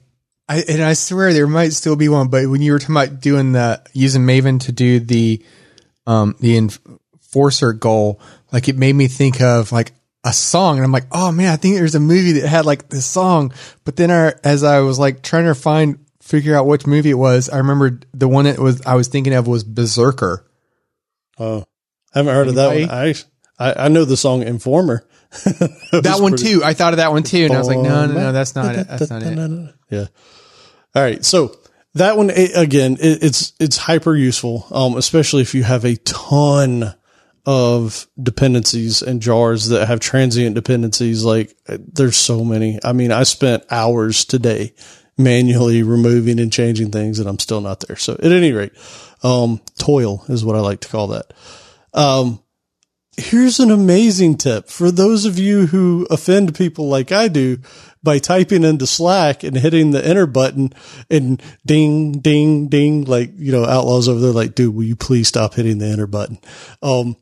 I, and I swear there might still be one, but when you were talking about doing the using Maven to do the um the enforcer goal, like it made me think of like a song, and I'm like, oh man, I think there's a movie that had like this song. But then, I, as I was like trying to find figure out which movie it was, I remembered the one that was I was thinking of was Berserker. Oh, I haven't heard Anybody? of that one. I, I I know the song Informer. that, that one too. I thought of that one too, and I was like, no, no, no, that's not it. That's not it. Yeah. All right. So that one again, it, it's it's hyper useful, um, especially if you have a ton of dependencies and jars that have transient dependencies. Like there's so many. I mean, I spent hours today manually removing and changing things and I'm still not there. So at any rate, um, toil is what I like to call that. Um, here's an amazing tip for those of you who offend people like I do by typing into Slack and hitting the enter button and ding, ding, ding, like, you know, outlaws over there, like, dude, will you please stop hitting the enter button? Um,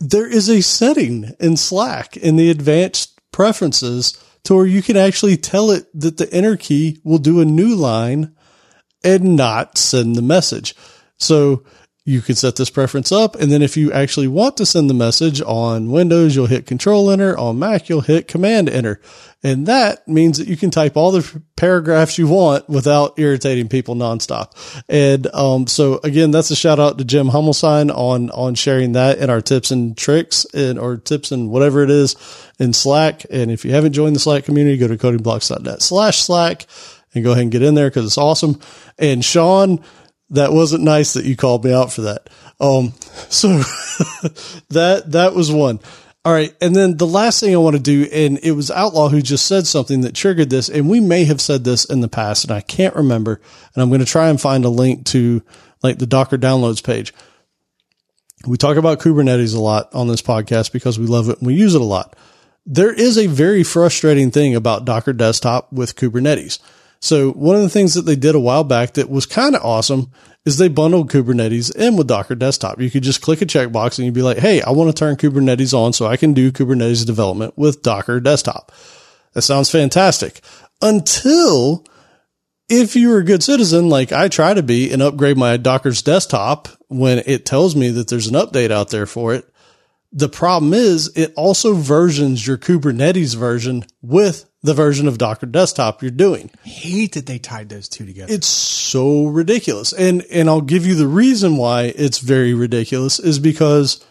there is a setting in Slack in the advanced preferences to where you can actually tell it that the enter key will do a new line and not send the message. So you can set this preference up. And then if you actually want to send the message on Windows, you'll hit control enter. On Mac, you'll hit command enter. And that means that you can type all the paragraphs you want without irritating people nonstop. And, um, so again, that's a shout out to Jim Hummelstein on, on sharing that in our tips and tricks and, or tips and whatever it is in Slack. And if you haven't joined the Slack community, go to codingblocks.net slash Slack and go ahead and get in there because it's awesome. And Sean, that wasn't nice that you called me out for that. Um, so that, that was one. All right. And then the last thing I want to do, and it was Outlaw who just said something that triggered this, and we may have said this in the past, and I can't remember. And I'm going to try and find a link to like the Docker downloads page. We talk about Kubernetes a lot on this podcast because we love it and we use it a lot. There is a very frustrating thing about Docker desktop with Kubernetes. So one of the things that they did a while back that was kind of awesome is they bundled Kubernetes in with Docker Desktop. You could just click a checkbox and you'd be like, Hey, I want to turn Kubernetes on so I can do Kubernetes development with Docker Desktop. That sounds fantastic until if you're a good citizen, like I try to be and upgrade my Docker's desktop when it tells me that there's an update out there for it. The problem is it also versions your Kubernetes version with the version of Docker desktop you're doing. I hate that they tied those two together. It's so ridiculous. And, and I'll give you the reason why it's very ridiculous is because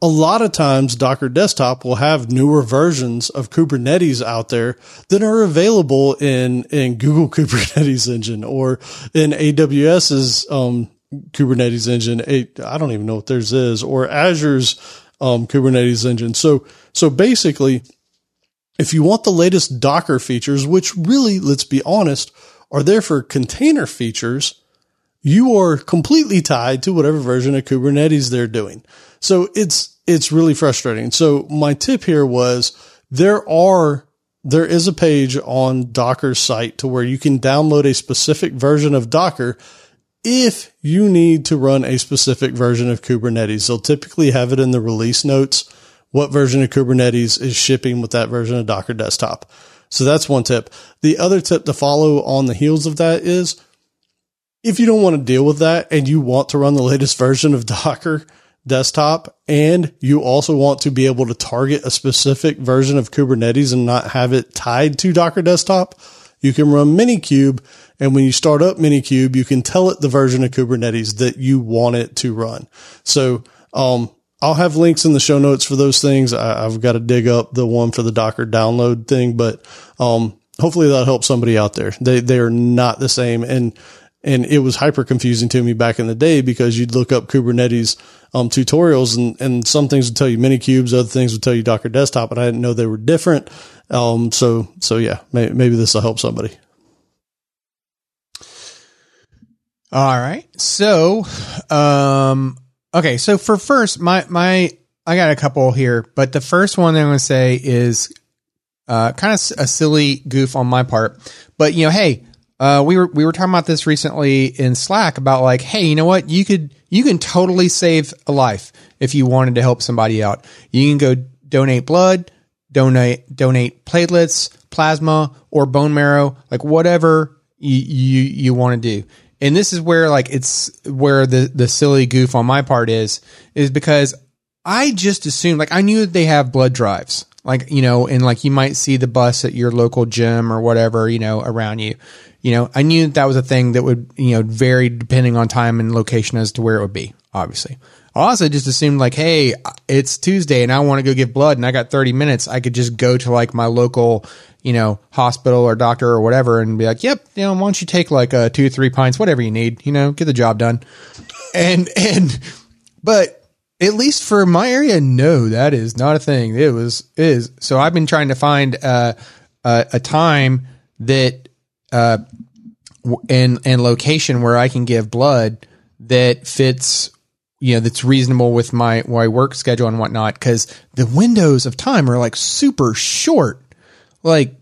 a lot of times Docker desktop will have newer versions of Kubernetes out there that are available in, in Google Kubernetes engine or in AWS's, um, Kubernetes engine. I don't even know what theirs is or Azure's, um, Kubernetes engine. So, so basically, if you want the latest Docker features, which really, let's be honest, are there for container features, you are completely tied to whatever version of Kubernetes they're doing. So it's, it's really frustrating. So my tip here was there are, there is a page on Docker's site to where you can download a specific version of Docker if you need to run a specific version of Kubernetes. They'll typically have it in the release notes what version of Kubernetes is shipping with that version of Docker desktop. So that's one tip. The other tip to follow on the heels of that is if you don't want to deal with that and you want to run the latest version of Docker desktop and you also want to be able to target a specific version of Kubernetes and not have it tied to Docker desktop, you can run Minikube. And when you start up Minikube, you can tell it the version of Kubernetes that you want it to run. So, um, I'll have links in the show notes for those things. I, have got to dig up the one for the Docker download thing, but um, hopefully that'll help somebody out there. They they are not the same. And And it was hyper confusing to me back in the day because you'd look up Kubernetes um, tutorials and, and some things would tell you Minikubes, other things would tell you Docker desktop, but I didn't know they were different. Um, so, so yeah, may, maybe this will help somebody. All right. So, um, okay. So for first, my, my, I got a couple here, but the first one I'm going to say is, uh, kind of a silly goof on my part, but you know, hey, uh, we were, we were talking about this recently in Slack about like, hey, you know what? You could, you can totally save a life if you wanted to help somebody out. You can go donate blood, donate, donate platelets, plasma, or bone marrow, like whatever you, you, you want to do and this is where like it's where the the silly goof on my part is is because I just assumed like I knew that they have blood drives. Like you know and like you might see the bus at your local gym or whatever you know around you. You know I knew that, that was a thing that would you know vary depending on time and location as to where it would be obviously. I also just assumed like hey it's Tuesday and I want to go get blood and I got 30 minutes. I could just go to like my local you know, hospital or doctor or whatever and be like, yep, you know, why don't you take like a two, three pints, whatever you need, you know, get the job done. And, and, but at least for my area, no, that is not a thing. It was, is. So I've been trying to find, uh, uh, a time that, uh, and, and location where I can give blood that fits you know that's reasonable with my my work schedule and whatnot because the windows of time are like super short like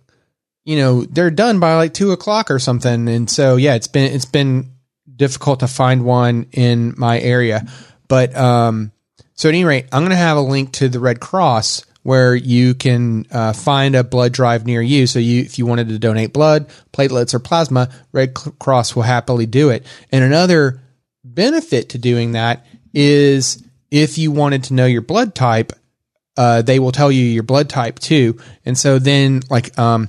you know they're done by like two o'clock or something. And so yeah it's been it's been difficult to find one in my area. But um so at any rate i'm going to have a link to the red cross where you can uh, find a blood drive near you. So you if you wanted to donate blood platelets or plasma red cross will happily do it. And another benefit to doing that is if you wanted to know your blood type uh, they will tell you your blood type too. And so then like, um,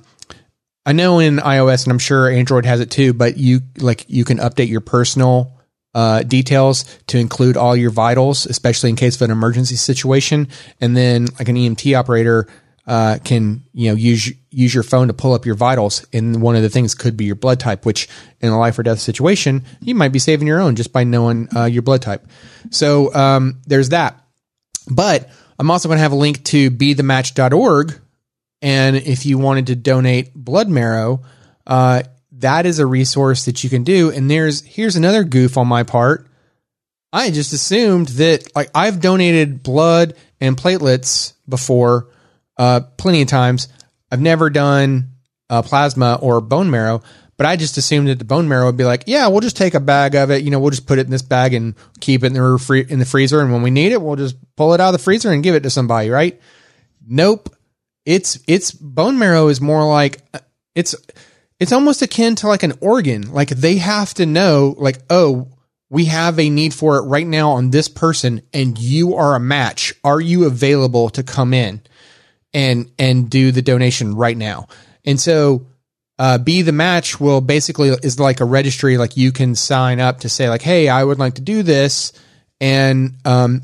I know in iOS and I'm sure Android has it too, but you like, you can update your personal, uh, details to include all your vitals, especially in case of an emergency situation. And then like an EMT operator, uh, can, you know, use, use your phone to pull up your vitals. And one of the things could be your blood type, which in a life or death situation, you might be saving your own just by knowing, uh, your blood type. So, um, there's that. But I'm also going to have a link to be the bethematch.org. And if you wanted to donate blood marrow, uh, that is a resource that you can do. And there's, here's another goof on my part. I just assumed that like I've donated blood and platelets before, uh, plenty of times. I've never done uh, plasma or bone marrow, but I just assumed that the bone marrow would be like, yeah, we'll just take a bag of it. You know, we'll just put it in this bag and keep it in the refri- in the freezer. And when we need it, we'll just pull it out of the freezer and give it to somebody. Right? Nope. It's it's bone marrow is more like it's it's almost akin to like an organ. Like they have to know, like, oh, we have a need for it right now on this person, and you are a match. Are you available to come in and and do the donation right now? And so uh, be the match will basically is like a registry like you can sign up to say like hey i would like to do this and um,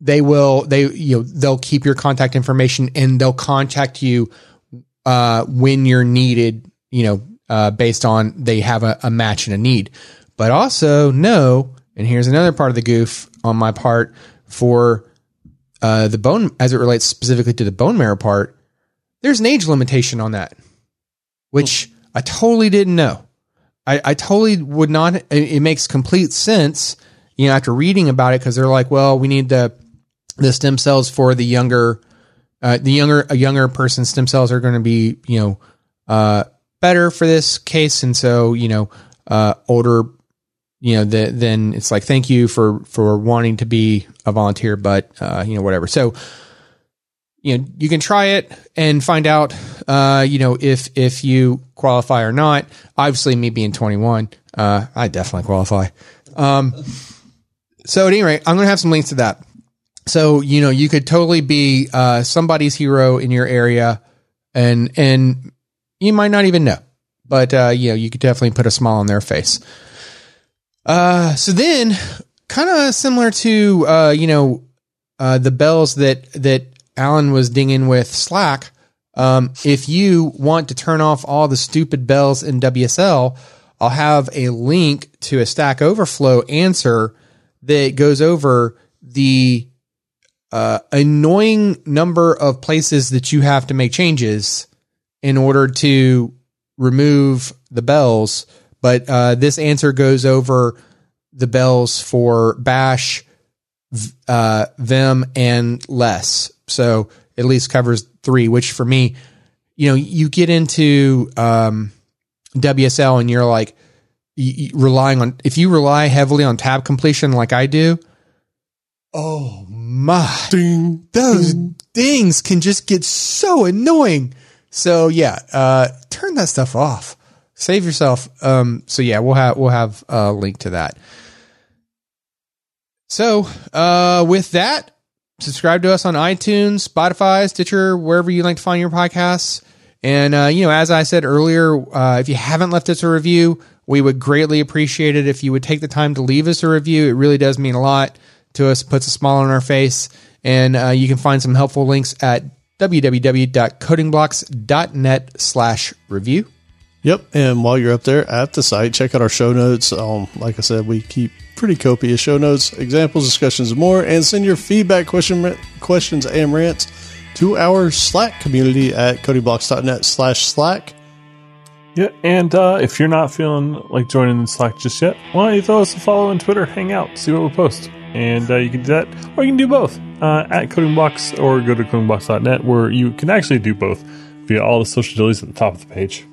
they will they you know they'll keep your contact information and they'll contact you uh, when you're needed you know uh, based on they have a, a match and a need. But also no and here's another part of the goof on my part for uh, the bone as it relates specifically to the bone marrow part there's an age limitation on that which I totally didn't know. I, I totally would not. It, it makes complete sense, you know, after reading about it because they're like, well, we need the the stem cells for the younger, uh, the younger a younger person's stem cells are going to be, you know, uh, better for this case, and so you know, uh, older, you know, the, then it's like thank you for for wanting to be a volunteer, but uh, you know, whatever. So you know you can try it and find out uh, you know if if you qualify or not. Obviously me being 21 uh, i definitely qualify. Um, so at any rate i'm going to have some links to that. So you know you could totally be uh, somebody's hero in your area and and you might not even know but uh, you know you could definitely put a smile on their face. Uh, so then kind of similar to uh, you know the bells that that Allen was dinging with Slack. Um, if you want to turn off all the stupid bells in WSL, I'll have a link to a Stack Overflow answer that goes over the uh, annoying number of places that you have to make changes in order to remove the bells. But uh, this answer goes over the bells for Bash, uh, Vim, and Less. So at least covers three, which for me, you know, you get into um, WSL and you're like you, you relying on, if you rely heavily on tab completion like I do, oh my, Ding. those dings can just get so annoying. So yeah, uh, turn that stuff off. Save yourself. Um, so yeah, we'll have we'll have a link to that. So uh, with that, subscribe to us on iTunes, Spotify, Stitcher, wherever you like to find your podcasts. And uh, you know, as I said earlier, uh, if you haven't left us a review, we would greatly appreciate it if you would take the time to leave us a review. It really does mean a lot to us, puts a smile on our face. And uh, you can find some helpful links at www.codingblocks.net slash review. Yep. And while you're up there at the site, check out our show notes. Um, like I said, we keep pretty copious show notes, examples, discussions, and more. And send your feedback, question, questions, and rants to our Slack community at codingblocks.net slash Slack. Yeah, and uh, if you're not feeling like joining the Slack just yet, why don't you throw us a follow on Twitter, hang out, see what we post. And uh, you can do that, or you can do both uh, at Coding Blocks or go to codingblocks.net where you can actually do both via all the social deals at the top of the page.